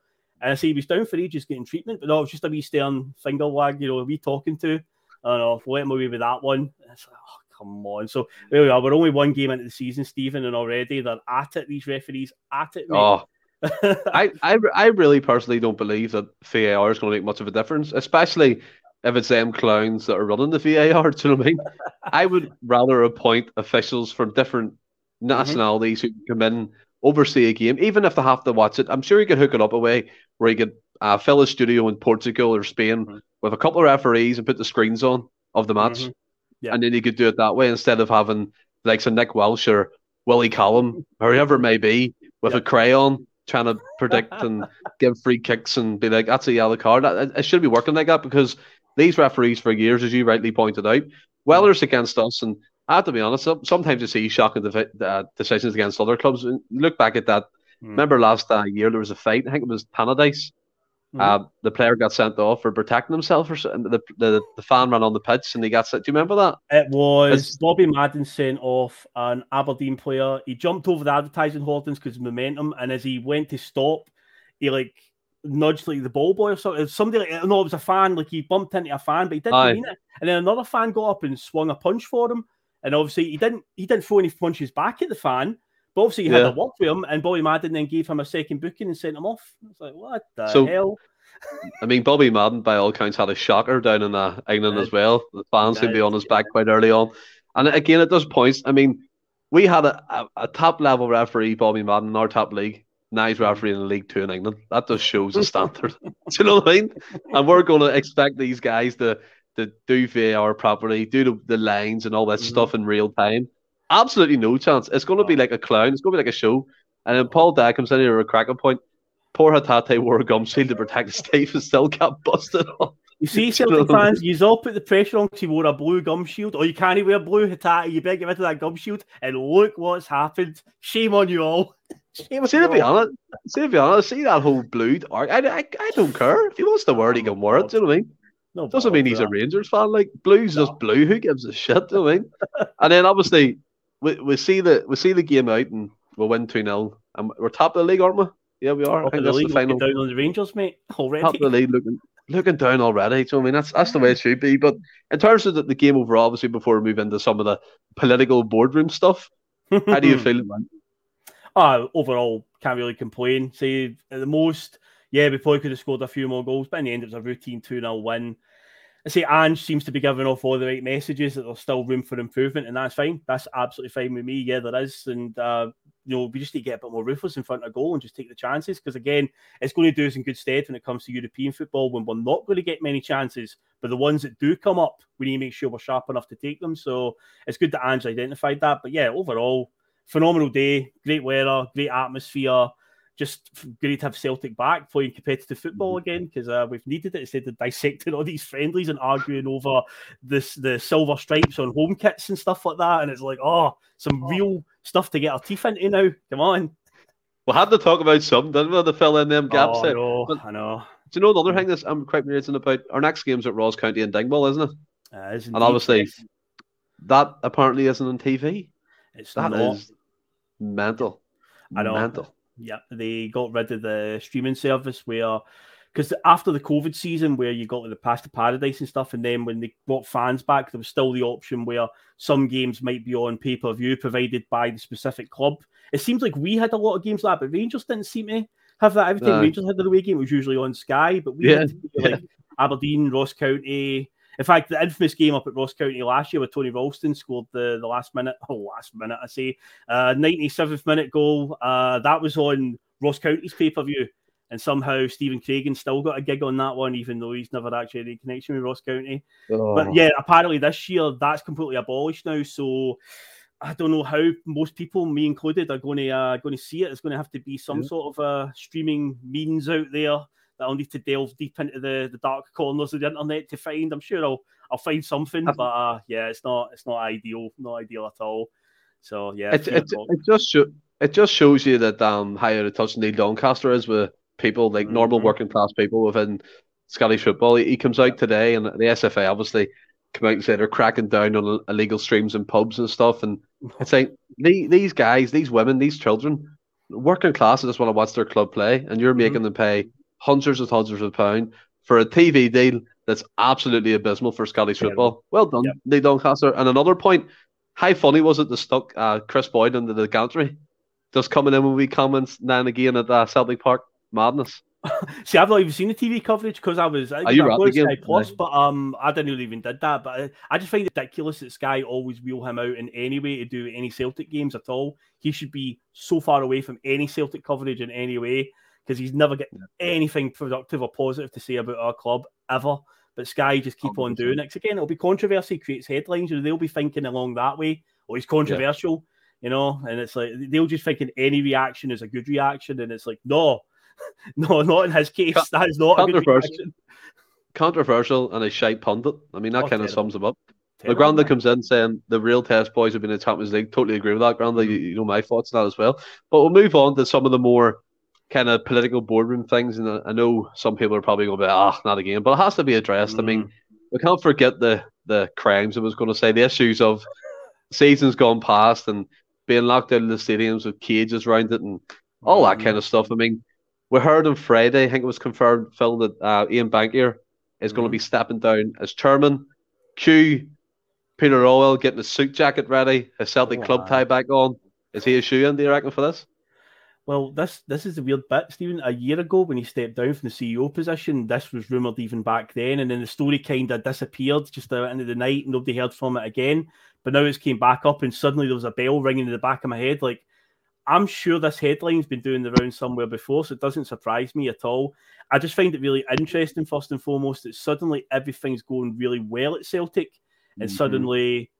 And I say he was down for ages getting treatment, but no, it was just a wee stern finger wag, you know, a wee talking to. And I don't know, let him away with that one. It's like, oh, come on. So there we are. We're only one game into the season, Stephen, and already they're at it. These referees at it. Mate. Oh, I, I, I really personally don't believe that VAR is going to make much of a difference, especially if it's them clowns that are running the VAR. Do you know what I mean? I would rather appoint officials from different nationalities who can come in, oversee a game, even if they have to watch it. I'm sure you could hook it up a way where you could uh, fill a studio in Portugal or Spain Mhm. with a couple of referees and put the screens on of the match. Mhm. Yeah. And then you could do it that way instead of having like some Nick Walsh or Willie Collum, or whoever it may be with a crayon trying to predict and give free kicks and be like, that's a yellow card. It, it should be working like that because these referees for years, as you rightly pointed out, whether it's against us and I have to be honest, sometimes you see shocking defi- uh, decisions against other clubs. Look back at that. Mm. Remember last uh, year there was a fight. I think it was Panadice. Mhm. Uh, the player got sent off for protecting himself, or the, the the fan ran on the pitch and he got sent. Do you remember that? It was It's- Bobby Madden sent off an Aberdeen player. He jumped over the advertising hoardings because of momentum, and as he went to stop, he like nudged like the ball boy or something. Somebody like no, it was a fan. Like he bumped into a fan, but he didn't Aye. mean it. And then another fan got up and swung a punch for him. And obviously he didn't he didn't throw any punches back at the fan. But obviously he had a work with him, and Bobby Madden then gave him a second booking and sent him off. It's like what the So- hell? I mean, Bobby Madden, by all accounts, had a shocker down in uh, England Did. as well. The fans He seem to be on his yeah. back quite early on. And again, at those points. I mean, we had a, a, a top level referee, Bobby Madden, in our top league. Now he's refereeing in League Two in England. That just shows the standard. Do you know what I mean? And we're going to expect these guys to, to do VAR properly, do the, the lines and all that Mhm. stuff in real time. Absolutely no chance. It's going to be like a clown. It's going to be like a show. And then Paul Dye comes in here with a cracking point. Poor Hatate wore a gum shield to protect his teeth and still got busted off. You see, Celtic fans, you all put the pressure on because he wore a blue gum shield, or you can't even wear blue Hatate. You better get rid of that gum shield, and look what's happened. Shame on you all. Shame See, to be honest, see, to be honest, see that whole blue arc. I, I, I don't care. If he wants to wear it, he can wear it. Do you know what I mean? No Doesn't mean he's with a. Rangers fan. Like blue's just blue. Who gives a shit? Do you know what I mean? and then obviously we, we see the we see the game out and we'll win two 0 and we're top of the league, aren't we? Yeah, we are. I Top think the that's league, the final. looking down on the Rangers, mate. Already. Top of the league, looking looking down already. Do you know what I mean? That's that's the way it should be. But in terms of the, the game overall, obviously, before we move into some of the political boardroom stuff, how do you feel it went? Uh, overall, can't really complain. Say at the most, yeah, we probably could have scored a few more goals, but in the end, it was a routine 2 0 win. I say Ange seems to be giving off all the right messages that there's still room for improvement, and that's fine. That's absolutely fine with me. Yeah, there is. And, uh, you know, we just need to get a bit more ruthless in front of goal and just take the chances because, again, it's going to do us in good stead when it comes to European football when we're not going to get many chances. But the ones that do come up, we need to make sure we're sharp enough to take them. So it's good that Ange identified that. But yeah, overall, phenomenal day, great weather, great atmosphere. Just great to have Celtic back playing competitive football again because uh, we've needed it instead of dissecting all these friendlies and arguing over this the silver stripes on home kits and stuff like that. And it's like, oh, some real stuff to get our teeth into now. Come on. We had to talk about something, didn't we, to fill in them gaps oh. I know, But- I know. Do you know another thing that's I'm quite amazing about? Our next game's at Ross County and Dingwall, isn't it? Uh, and obviously, that apparently isn't on TV. It's that not. is mental. I know. Mental. Yeah, they got rid of the streaming service where, because after the COVID season where you got to the past to Paradise and stuff, and then when they brought fans back, there was still the option where some games might be on pay per view provided by the specific club. It seems like we had a lot of games like that, but Rangers didn't seem to have that. Every time No. Rangers had their away game, it was usually on Sky, but we Yeah, had like Aberdeen, Ross County. In fact, the infamous game up at Ross County last year where Tony Ralston scored the, the last minute, oh, last minute, I say, uh, 97th minute goal. Uh, that was on Ross County's pay per view. And somehow Stephen Craigan still got a gig on that one, even though he's never actually had any connection with Ross County. Oh. But yeah, apparently this year that's completely abolished now. So I don't know how most people, me included, are going to uh, going to see it. It's going to have to be some Yeah. sort of uh, streaming means out there that I'll need to delve deep into the, the dark corners of the internet to find. I'm sure I'll I'll find something, but uh, yeah, it's not it's not ideal, not ideal at all. So yeah, it, it, it just sho- it just shows you that um how out of touch Neil Doncaster is with people like normal Mhm. working class people within Scottish football. He, he comes out today, and the SFA obviously come out and say they're cracking down on illegal streams and pubs and stuff. And it's like the- these guys, these women, these children, working class just want to watch their club play, and you're making them pay hundreds and hundreds of pounds for a TV deal that's absolutely abysmal for Scottish Terrible. football. Well done. Neil Doncaster. And another point, how funny was it to stuck uh, Kris Boyd under the gantry? Just coming in with wee comments now and again at uh, Celtic Park. Madness. See, I've not even seen the TV coverage because I was. I, Are you I was? Sky Plus, but um, I didn't even did that. But I, I just find it ridiculous that Sky always wheel him out in any way to do any Celtic games at all. He should be so far away from any Celtic coverage in any way because he's never getting anything productive or positive to say about our club ever. But Sky just keep on 100%. doing it. 'Cause again, it'll be controversy, creates headlines, and they'll be thinking along that way. Oh, he's controversial, you know, and it's like they'll just thinking any reaction is a good reaction, and it's like no, no, not in his case. Con- that is not a good controversial. Controversial and a shite pundit. I mean, that Oh, kind of sums him up. Terrible, LeGrand man. comes in saying the real test boys have been in Champions League. Totally agree with that, Granda. You, mm. you know my thoughts on that as well. But we'll move on to some of the more kind of political boardroom things. And I- know some people are probably going to be, ah, not again. But it has to be addressed. I mean, we can't forget the the crimes. I was going to say the issues of seasons gone past and being locked out of the stadiums with cages around it and all that kind of stuff. I mean, we heard on Friday, I think it was confirmed, Phil, that uh, Ian Bankier is going to be stepping down as chairman. Q, Peter Lawwell getting his suit jacket ready, his Celtic Oh, club tie back on. Is he a shoe in, do you reckon, for this? Well, this this is the weird bit, Stephen. A year ago, when he stepped down from the CEO position, this was rumored even back then, and then the story kind of disappeared just at the end of the night. Nobody heard from it again. But now it's came back up, and suddenly there was a bell ringing in the back of my head. Like, I'm sure this headline's been doing the rounds somewhere before, so it doesn't surprise me at all. I just find it really interesting, first and foremost, that suddenly everything's going really well at Celtic, and Mhm. suddenly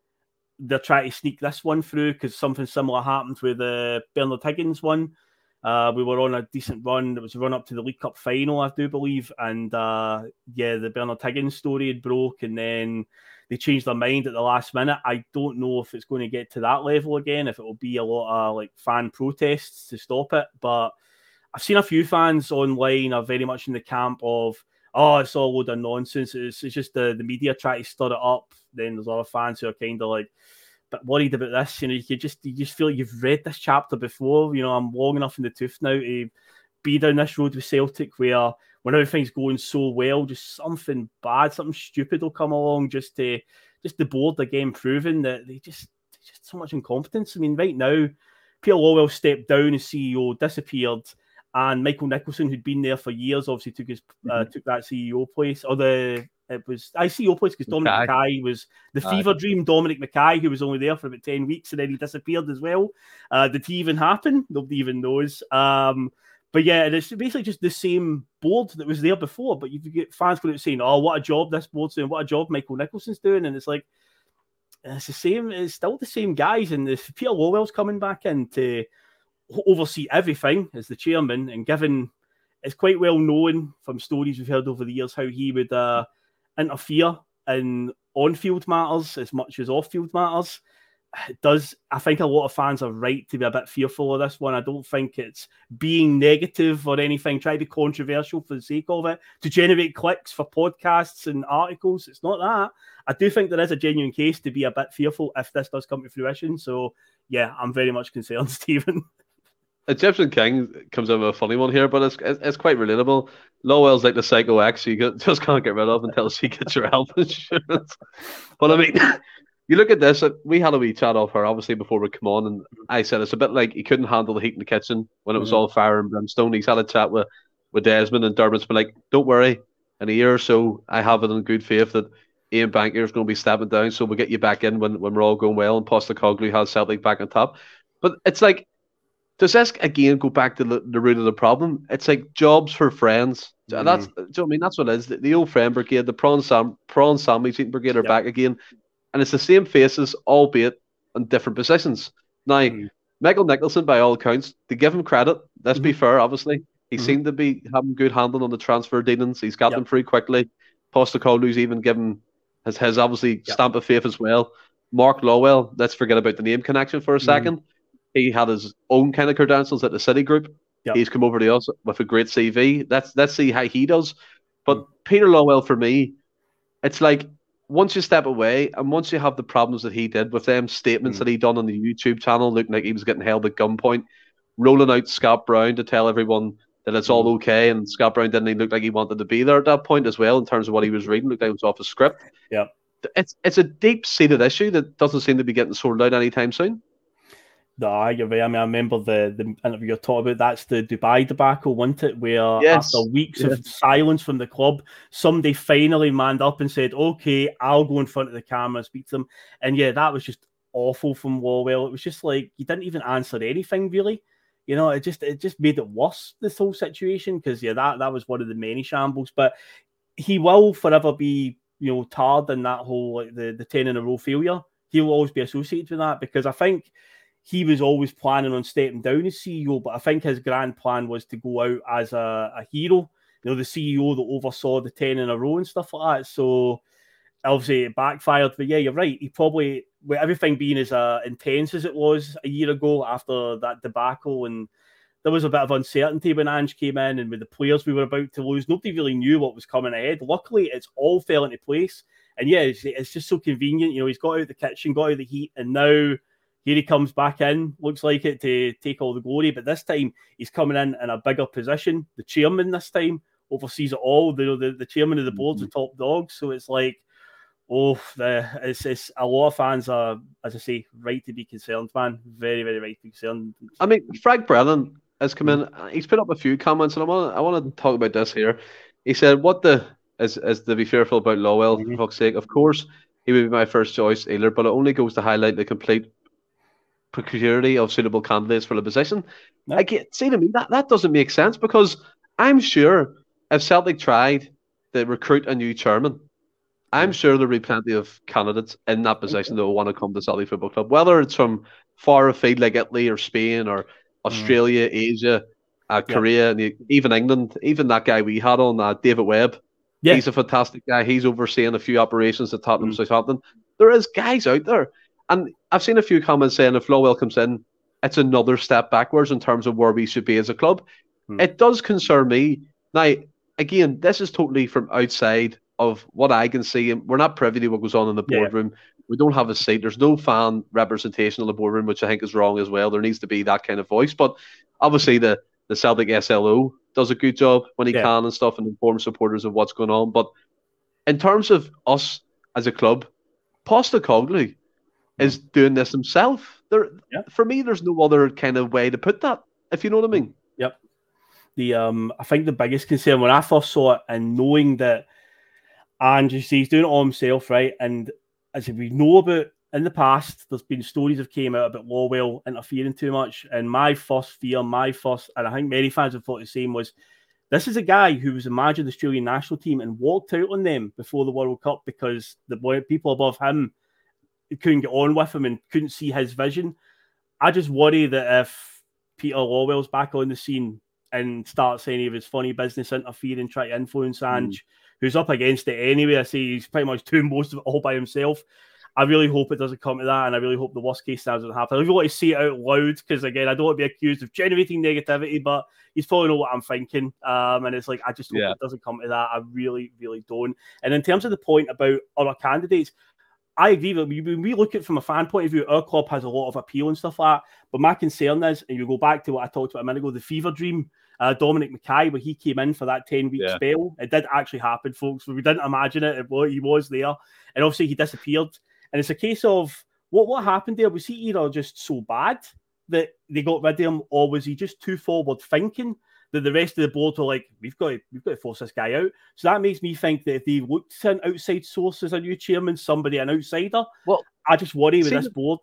they're trying to sneak this one through because something similar happened with the Bernard Higgins one. Uh, we were on a decent run. It was a run up to the League Cup final, I do believe. And uh, yeah, the Bernard Higgins story had broke, and then they changed their mind at the last minute. I don't know if it's going to get to that level again, if it will be a lot of like fan protests to stop it. But I've seen a few fans online are very much in the camp of, oh, it's all a load of nonsense. It's, it's just the, the media try to stir it up. Then there's other fans who are kind of like, but worried about this. You know, you could just you just feel like you've read this chapter before. You know, I'm long enough in the tooth now to be down this road with Celtic where when everything's going so well, just something bad, something stupid will come along just to just the board again proving that they just just so much incompetence. I mean, right now, Peter Lawwell stepped down as CEO, disappeared, and Michael Nicholson, who'd been there for years, obviously took his uh, took that CEO place or the it was I CEO place because Dominic McKay. McKay was the Aye. fever dream. Dominic McKay, who was only there for about ten weeks and then he disappeared as well. Uh, did he even happen? Nobody even knows. Um, but yeah, and it's basically just the same board that was there before. But you get fans going out saying, "Oh, what a job this board's doing! What a job Michael Nicholson's doing!" And it's like it's the same. It's still the same guys. And if Peter Lawwell's coming back in to oversee everything as the chairman, and given it's quite well known from stories we've heard over the years how he would uh, interfere in on-field matters as much as off-field matters. does I think a lot of fans are right to be a bit fearful of this one. I don't think it's being negative or anything, try to be controversial for the sake of it, to generate clicks for podcasts and articles. It's not that. I do think there is a genuine case to be a bit fearful if this does come to fruition. So yeah, I'm very much concerned, Stephen. Egyptian King comes up with a funny one here, but it's it's quite relatable. Lawwell's like the psycho ex you just can't get rid of until she gets your health insurance. but I mean, you look at this. We had a wee chat off her obviously before we come on, and I said it's a bit like he couldn't handle the heat in the kitchen when it was mm-hmm. all fire and brimstone. He's had a chat with with Desmond and Dermot's been like, "Don't worry, in a year or so, I have it in good faith that Ian Bankier is going to be stepping down, so we'll get you back in when, when we're all going well, and Postecoglou has Celtic back on top." But it's like, does this again go back to the, the root of the problem? It's like jobs for friends. Mm-hmm. That's, do you know I mean? That's what it is. The, the old friend brigade, the prawn sam prawn sandwich eating brigade are yep. back again and it's the same faces, albeit in different positions. Now, mm. Michael Nicholson, by all accounts, to give him credit, let's mm-hmm. be fair, obviously, he mm-hmm. seemed to be having good handling on the transfer dealings. He's got yep. them pretty quickly. Postecoglou's even given his, his obviously yep. stamp of faith as well. Mark Lawwell, let's forget about the name connection for a 2nd mm-hmm. He had his own kind of credentials at the City Group. Yep. He's come over to us with a great CV. Let's let's see how he does. But mm. Peter Lawwell, for me, it's like once you step away and once you have the problems that he did with them statements mm. that he done on the YouTube channel, looking like he was getting held at gunpoint, rolling out Scott Brown to tell everyone that it's all hmm. okay, and Scott Brown didn't even look like he wanted to be there at that point as well in terms of what he was reading, looked like it was off a script. Yeah, it's it's a deep seated issue that doesn't seem to be getting sorted out anytime soon. No, you're right. I mean, I remember the, the interview you're talking about. That's the Dubai debacle, wasn't it? Where yes. after weeks yes. of silence from the club, somebody finally manned up and said, "Okay, I'll go in front of the camera and speak to them." And yeah, that was just awful from Lawwell. It was just like you didn't even answer anything really. You know, it just it just made it worse this whole situation because yeah, that that was one of the many shambles. But he will forever be you know tarred in that whole like the the ten in a row failure. He will always be associated with that because I think he was always planning on stepping down as CEO, but I think his grand plan was to go out as a, a hero, you know, the CEO that oversaw the 10 in a row and stuff like that. So obviously it backfired. But yeah, you're right. He probably, with everything being as uh, intense as it was a year ago after that debacle, and there was a bit of uncertainty when Ange came in and with the players we were about to lose, nobody really knew what was coming ahead. Luckily, it's all fell into place. And yeah, it's, it's just so convenient. You know, he's got out the kitchen, got out the heat, and now here he comes back in, looks like it to take all the glory, but this time he's coming in in a bigger position. The chairman this time oversees it all. The the, the chairman of the board's mm-hmm. the top dog, so it's like, oh, the it's, it's a lot of fans are, as I say, right to be concerned, man. Very very right to be concerned. I mean, Frank Brennan has come in. He's put up a few comments, and I want I want to talk about this here. He said, "What the is is to be fearful about Lawwell mm-hmm. for fuck's sake? Of course." He would be my first choice, Eiler, but it only goes to highlight the complete procurity of suitable candidates for the position. No. I get see to me that that doesn't make sense because I'm sure if Celtic tried to recruit a new chairman, I'm sure there'll be plenty of candidates in that position that will want to come to Celtic Football Club, whether it's from far afield like Italy or Spain or Australia, mm. Asia, uh, Korea, and even England. Even that guy we had on, uh, David Webb. Yeah. He's a fantastic guy. He's overseeing a few operations at Tottenham, mm. Southampton. There is guys out there and I've seen a few comments saying if Lawwell comes in, it's another step backwards in terms of where we should be as a club. Hmm. It does concern me. Now, again, this is totally from outside of what I can see. And we're not privy to what goes on in the boardroom. Yeah. We don't have a seat. There's no fan representation in the boardroom, which I think is wrong as well. There needs to be that kind of voice. But obviously, the, the Celtic SLO does a good job when he yeah. can and stuff and informs supporters of what's going on. But in terms of us as a club, Postecoglou is doing this himself. There, for me, there's no other kind of way to put that. If you know what I mean. Yep. The um, I think the biggest concern when I first saw it and knowing that Andrew he's doing it all himself, right? And as we know about in the past, there's been stories have came out about Lawwell interfering too much. And my first fear, my first, and I think many fans have thought the same was this is a guy who was imagined the Australian national team and walked out on them before the World Cup because the people above him couldn't get on with him and couldn't see his vision. I just worry that if Peter Lawwell's back on the scene and starts any of his funny business interfering, try to influence hmm. Ange, mm. who's up against it anyway. I say he's pretty much doing most of it all by himself. I really hope it doesn't come to that, and I really hope the worst case scenario doesn't happen. I don't want to say it out loud because again, I don't want to be accused of generating negativity, but he's probably know what I'm thinking. Um, and it's like I just hope yeah. it doesn't come to that. I really, really don't. And in terms of the point about other candidates, I agree with you. When we look at it from a fan point of view, our club has a lot of appeal and stuff like that. But my concern is, and you go back to what I talked about a minute ago, the fever dream, uh, Dominic McKay, where he came in for that 10 week yeah. spell. It did actually happen, folks. We didn't imagine it. it. He was there. And obviously he disappeared. And it's a case of what, what happened there? Was he either just so bad that they got rid of him, or was he just too forward thinking? That the rest of the board were like, we've got to, we've got to force this guy out. So that makes me think that if they looked to an outside source as a new chairman, somebody an outsider, well, I just worry with this board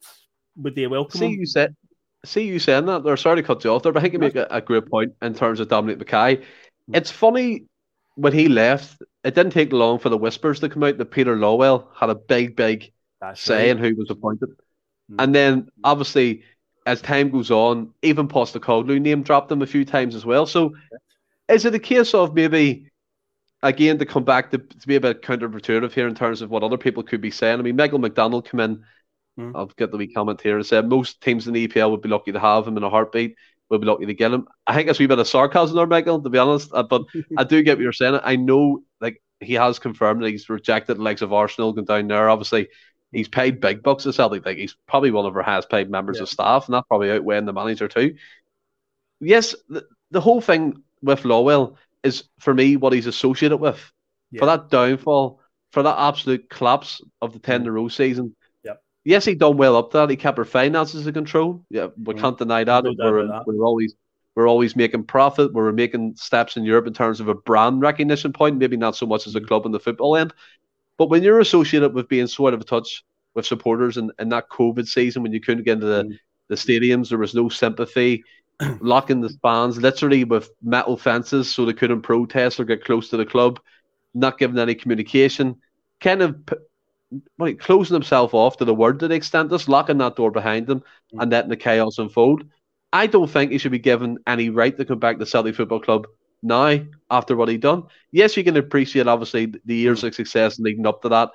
would they welcome see him? You said, see you saying that. They're sorry to cut you off there, but I think you make a, a great point in terms of Dominic McKay. Hmm. It's funny when he left, it didn't take long for the whispers to come out that Peter Lawwell had a big, big That's say right. in who was appointed. Mm. And then obviously as time goes on, even Postecoglou name dropped them a few times as well. So is it a case of maybe again to come back to, to be a bit counterintuitive here in terms of what other people could be saying? I mean, Michael McDonald come in. Mm. I'll get the wee comment here and said most teams in the EPL would be lucky to have him in a heartbeat. we'd be lucky to get him. I think it's a wee bit of sarcasm there, Michael, to be honest. Uh, but I do get what you're saying. I know, like he has confirmed that he's rejected the likes of Arsenal going down there. Obviously, he's paid big bucks to Celtic. Like he's probably one of our highest paid members yeah. of staff, and that probably outweighing the manager too. Yes, the, the whole thing with Lawwell is for me what he's associated with. Yeah. For that downfall, for that absolute collapse of the ten in a row season. Yep. Yes, he done well up there. He kept our finances under control. Yeah, we mm can't deny that. No we're, that. we're always we're always making profit. We're making steps in Europe in terms of a brand recognition point, maybe not so much as a mm. club in the football end. But when you're associated with being so out of touch with supporters in, in that COVID season when you couldn't get into the, mm. the stadiums, there was no sympathy, locking the fans literally with metal fences so they couldn't protest or get close to the club, not giving any communication, kind of like closing himself off to the world to the extent, just locking that door behind him mm. and letting the chaos unfold. I don't think he should be given any right to come back to Celtic Football Club now after what he done. Yes, you can appreciate obviously the years mm. of success leading up to that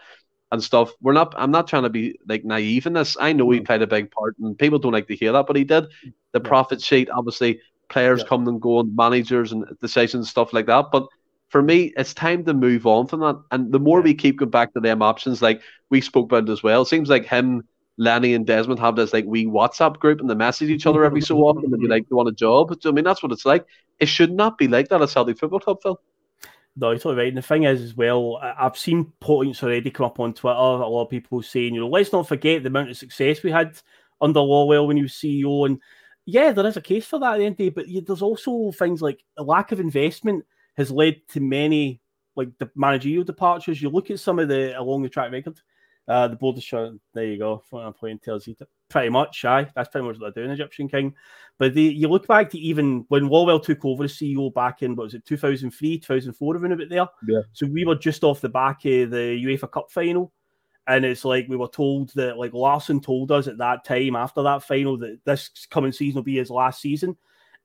and stuff. We're not. I'm not trying to be like naive in this. I know he mm. played a big part, and people don't like to hear that, but he did. The profit sheet, obviously, players yeah. come and go, and managers and decisions, and stuff like that. But for me, it's time to move on from that. And the more we keep going back to them options, like we spoke about as well, it seems like him Lenny and Desmond have this like we WhatsApp group and they message each other every so often and be mm-hmm. like, "Do you want a job?" I mean, that's what it's like. It should not be like that at Celtic Football Club, Phil. No, you're totally right. And the thing is, as well, I've seen points already come up on Twitter. A lot of people saying, you know, let's not forget the amount of success we had under Lawwell when he was CEO. And yeah, there is a case for that at the end of the day, but there's also things like a lack of investment has led to many like the managerial departures. You look at some of the along the track record uh, the border shot. There you go. I'm playing pretty much. Aye, that's pretty much what they're doing, Egyptian King. But the, you look back to even when Lawwell took over as CEO back in what was it 2003, 2004, around about there. Yeah. So we were just off the back of the UEFA Cup final, and it's like we were told that like Larsson told us at that time after that final that this coming season will be his last season,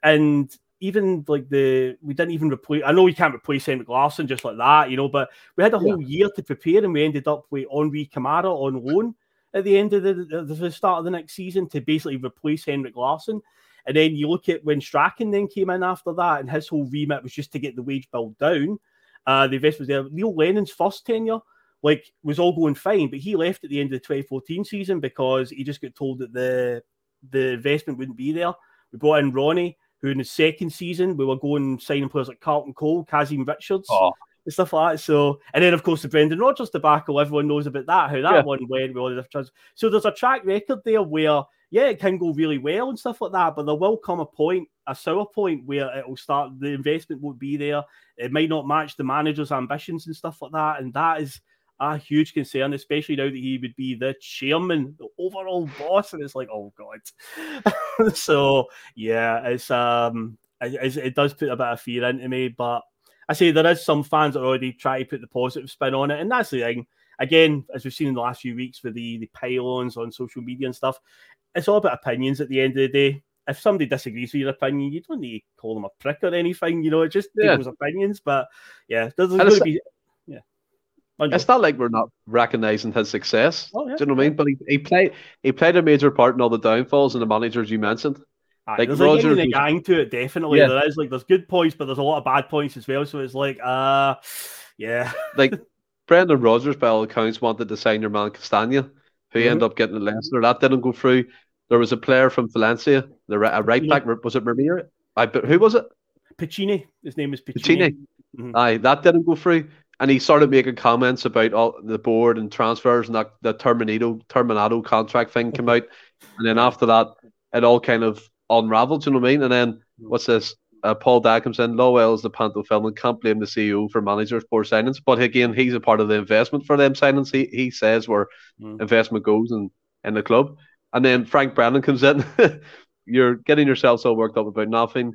and even like the we didn't even replace. I know we can't replace Henrik Larsson just like that, you know, but we had a whole yeah. year to prepare, and we ended up with Henri Camara on loan at the end of the, the, the start of the next season to basically replace Henrik Larsson. And then you look at when Strachan then came in after that, and his whole remit was just to get the wage bill down. Uh, the investment was there. Neil Lennon's first tenure, like, was all going fine, but he left at the end of the 2014 season because he just got told that the the investment wouldn't be there. We brought in Ronnie who in the second season we were going signing players like Carlton Cole, Kazim Richards, oh. and stuff like that. So, and then of course the Brendan Rodgers debacle, everyone knows about that, how that yeah. one went with all the different. So there's a track record there where yeah, it can go really well and stuff like that, but there will come a point, a sour point where it will start. The investment won't be there. It might not match the manager's ambitions and stuff like that, and that is a huge concern, especially now that he would be the chairman, the overall boss, and it's like, oh god. so yeah, it's um, it, it, does put a bit of fear into me, but I say there is some fans that already try to put the positive spin on it, and that's the thing. Again, as we've seen in the last few weeks with the the pylons on social media and stuff, it's all about opinions at the end of the day. If somebody disagrees with your opinion, you don't need to call them a prick or anything. You know, it just yeah. people's opinions. But yeah, there's, there's going to be It's not like we're not recognizing his success. Oh, yeah, Do you know what I mean? But he, he played he played a major part in all the downfalls and the managers you mentioned. Aye, like there's Rodgers like a gang to it, definitely. Yeah. There is like there's good points, but there's a lot of bad points as well. So it's like, uh, yeah. like Brendan Rodgers, by all accounts, wanted to sign your man Castagne, who mm-hmm. ended up getting a Leicester. That didn't go through. There was a player from Valencia, the a right back. Was it Ramiro? I who was it? Piccini. His name is Piccini. Piccini. Mm-hmm. Aye, that didn't go through. And he started making comments about all the board and transfers and that the Terminato Terminato contract thing came out. And then after that, it all kind of unraveled, you know what I mean? And then what's this? Uh, Paul Dagg comes in. Lawwell is the Panto film and can't blame the CEO for managers poor signings. But again, he's a part of the investment for them signings. He he says where mm. investment goes in, in the club. And then Frank Brandon comes in. You're getting yourself so worked up about nothing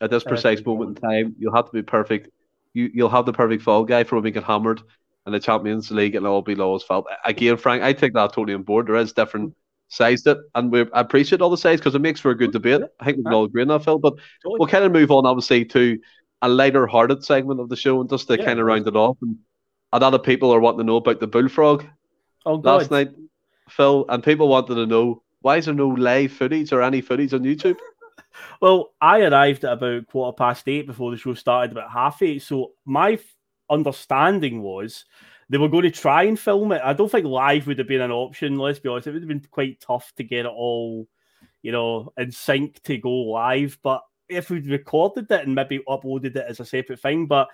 at this precise moment in time. You'll have to be perfect. You you'll have the perfect fall guy for when we get hammered in the Champions League and all be low as felt. Again, Frank, I take that totally on board. There is different sized it, and we appreciate all the size because it makes for a good debate. I think we can all agree on that, Phil. But we'll kind of move on, obviously, to a lighter hearted segment of the show, and just to yeah, kind of round it off. And a lot of people are wanting to know about the bullfrog oh, last night, Phil, and people wanted to know why is there no live footage or any footage on YouTube. Well, I arrived at about quarter past eight before the show started, about half eight. So my understanding was they were going to try and film it. I don't think live would have been an option. Let's be honest, it would have been quite tough to get it all, you know, in sync to go live. But if we'd recorded it and maybe uploaded it as a separate thing, but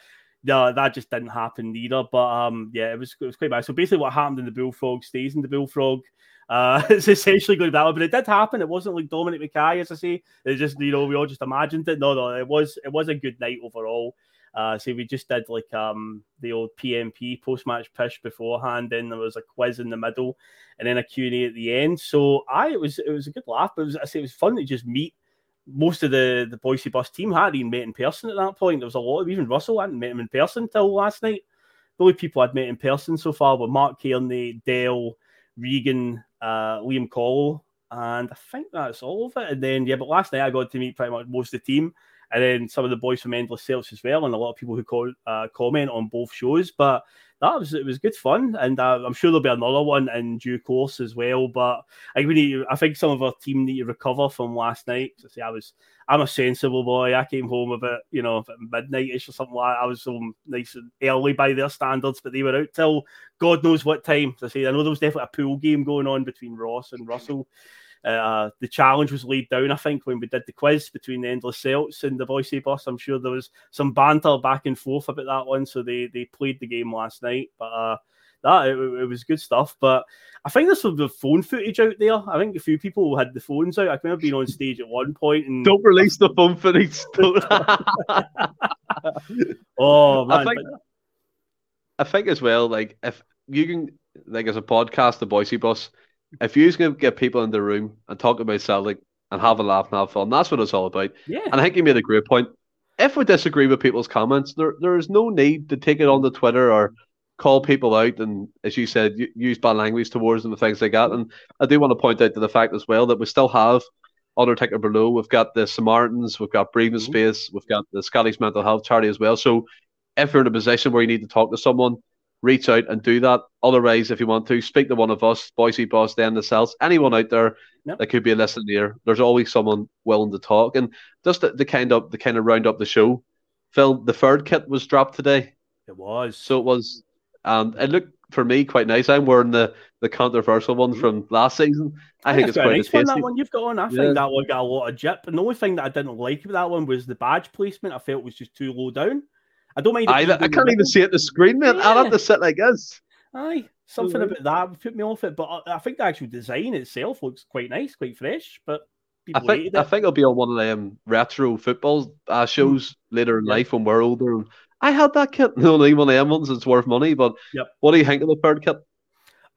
no, that just didn't happen either. But um, yeah, it was it was quite bad. So basically, what happened in the bullfrog stays in the bullfrog. Uh, it's essentially going that, but it did happen. It wasn't like Dominic McKay, as I say. It just you know we all just imagined it. No, no, it was it was a good night overall. Uh, so we just did like um the old PMP post match push beforehand. Then there was a quiz in the middle, and then a Q and A at the end. So I it was it was a good laugh. It was I say it was fun to just meet most of the the Boise Bus team hadn't even met in person at that point. There was a lot of even Russell hadn't met him in person till last night. The only people I'd met in person so far were Mark Cairney, Dale, Regan, uh, Liam Cole, and I think that's all of it. And then yeah, but last night I got to meet pretty much most of the team and then some of the boys from Endless Celts as well, and a lot of people who call, uh, comment on both shows. But that was it was good fun, and uh, I'm sure there'll be another one in due course as well. But I we need, I think some of our team need to recover from last night. So say I was, I'm a sensible boy. I came home about you know midnightish or something like. That. I was home nice and early by their standards, but they were out till God knows what time. So I say I know there was definitely a pool game going on between Ross and Russell. Uh, the challenge was laid down, I think, when we did the quiz between the Endless Celts and the Boise Bus. I'm sure there was some banter back and forth about that one. So they, they played the game last night. But uh, that it, it, was good stuff. But I think there's some the phone footage out there. I think a few people had the phones out. I I've been on stage at one point and don't release the phone footage. oh man. I think, I think as well, like if you can like as a podcast, the Boise Bus, if you can get people in the room and talk about Celtic and have a laugh and have fun, that's what it's all about. Yeah. And I think you made a great point. If we disagree with people's comments, there there is no need to take it on the Twitter or call people out and, as you said, use bad language towards them and things like that. And I do want to point out to the fact as well that we still have Undertaker below. We've got the Samaritans, we've got Breathing mm-hmm. Space, we've got the Scottish Mental Health Charity as well. So if you're in a position where you need to talk to someone, reach out and do that. Otherwise, if you want to, speak to one of us, Boise Boss, then the cells, anyone out there yep. that could be a listener. There's always someone willing to talk. And just the, the kind of the kind of round up the show. Phil, the third kit was dropped today. It was. So it was and it looked for me quite nice. I'm wearing the, the controversial one from last season. I, I think, it's quite nice one. That one you've got on, I yeah. think that one got a lot of jip. And the only thing that I didn't like about that one was the badge placement. I felt it was just too low down. I don't mind. I, I can't even see it the screen, man. Yeah. i have to sit like this. Aye, something about that put me off it, but I, I, think the actual design itself looks quite nice, quite fresh. But I think I think it'll be on one of them retro football uh, shows mm. later in yeah. life when we're older. I had that kit. No, only one of them ones. It's worth money. But yep. what do you think of the third kit?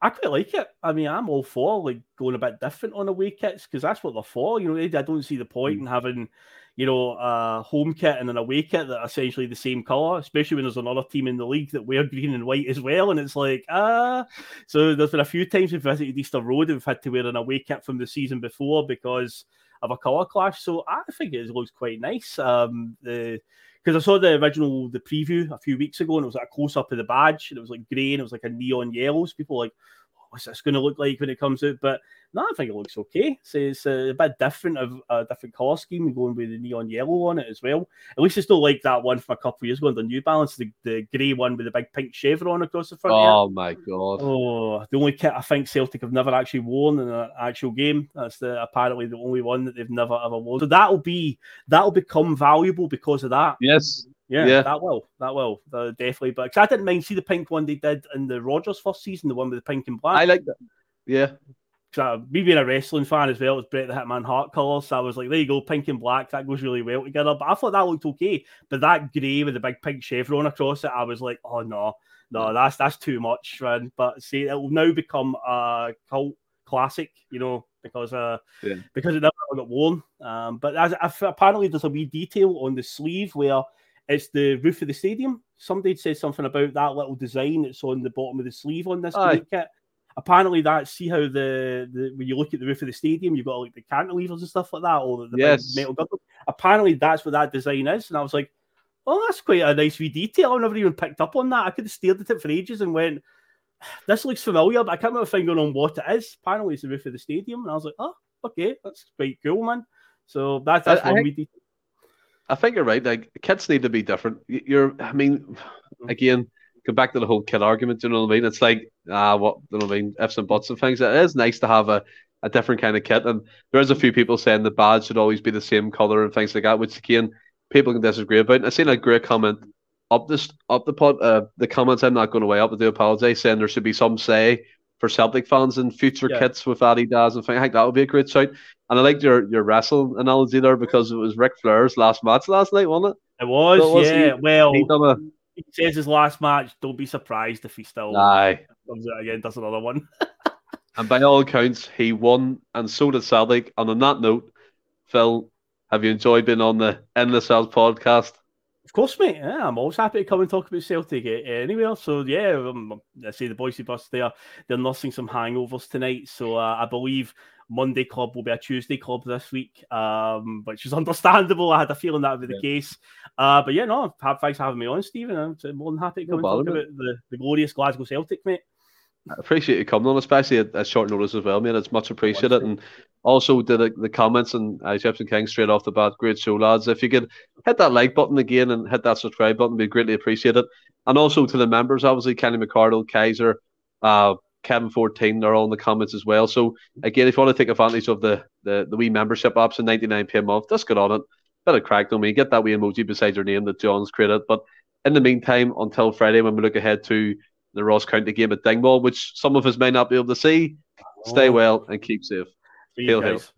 I quite like it. I mean, I'm all for like going a bit different on away kits because that's what they're for. You know, I don't see the point mm. in having you know, a home kit and an away kit that are essentially the same color, especially when there's another team in the league that wear green and white as well. And it's like, ah. So there's been a few times we've visited Easter Road and we've had to wear an away kit from the season before because of a color clash. So I think it looks quite nice. Um, the because I saw the original the preview a few weeks ago, and it was like a close up of the badge, and it was like grey and it was like a neon yellows. People like, what's this going to look like when it comes out? But no, I think it looks okay. So it's uh, a bit different of a different color scheme, going with the neon yellow on it as well. At least it's still like that one from a couple of years ago on the New Balance, the, the grey one with the big pink chevron across the front. Oh my god! Oh, the only kit I think Celtic have never actually worn in an actual game. That's the apparently the only one that they've never ever worn. So that'll be that'll become valuable because of that. Yes. Yeah, yeah, that will, that will, uh, definitely. But I didn't mind see the pink one they did in the Rodgers first season, the one with the pink and black. I like that. Yeah, so me being a wrestling fan as well, it's Bret the Hitman Hart colours. So I was like, there you go, pink and black. That goes really well together. But I thought that looked okay. But that grey with the big pink chevron across it, I was like, oh no, no, that's that's too much, man. But see, it will now become a cult classic, you know, because uh yeah. because it never got worn. Um, but as, apparently there's a wee detail on the sleeve where it's the roof of the stadium. Somebody said something about that little design that's on the bottom of the sleeve on this kit apparently that see how the, the when you look at the roof of the stadium, you've got like the cantilevers and stuff like that, or the yes. metal gutters. Apparently that's what that design is, and I was like, oh, that's quite a nice wee detail. I never even picked up on that. I could have stared at it for ages and went, this looks familiar, but I can't put a finger on what it is. Apparently it's the roof of the stadium, and I was like, oh, okay, that's quite cool, man. So that's that's I, one I, wee detail. I think you're right. Like kids need to be different. You're, I mean, again go back to the whole kid argument. Do You know what I mean? It's like ah, what do you know what I mean? Ifs and buts and things. It is nice to have a, a different kind of kit, and there's a few people saying the badge should always be the same color and things like that, which again people can disagree about. I seen a great comment up this up the pod. Uh, the comments I'm not going away up. I do apologize, saying there should be some say for Celtic fans in future yeah. kits with Adidas and things. I think that would be a great shout. And I liked your your wrestle analogy there because it was Ric Flair's last match last night, wasn't it? It was, so it yeah. Well, he a he says his last match. Don't be surprised if he still Aye. comes out again, does another one. and by all accounts, he won, and so did Celtic. And on that note, Phil, have you enjoyed being on the Endless Celts podcast? Of course, mate. Yeah, I'm always happy to come and talk about Celtic anywhere. So yeah, um, I see the Boise bus there. They're nursing some hangovers tonight, so uh, I believe Monday club will be a Tuesday club this week, um, which is understandable. I had a feeling that would be the yeah. case. Uh, but yeah, no, thanks for having me on, Stephen. I'm more than happy to come no and talk about the, the glorious Glasgow Celtic, mate. I appreciate you coming on, especially at, at short notice as well, man. It's much appreciated. And also did the, the comments and uh, Egyptian King straight off the bat. Great show, lads. If you could hit that like button again and hit that subscribe button, we'd greatly appreciate it. And also to the members, obviously Kenny McCardle, Kaiser, uh, Kevin 14, they're all in the comments as well. So again, if you want to take advantage of the the, the wee membership option, 99p a month, just get on it. Bit of crack on me. Get that wee emoji beside your name that John's created. But in the meantime, until Friday when we look ahead to the Ross County game at Dingwall, which some of us may not be able to see, stay oh. well and keep safe. See guys.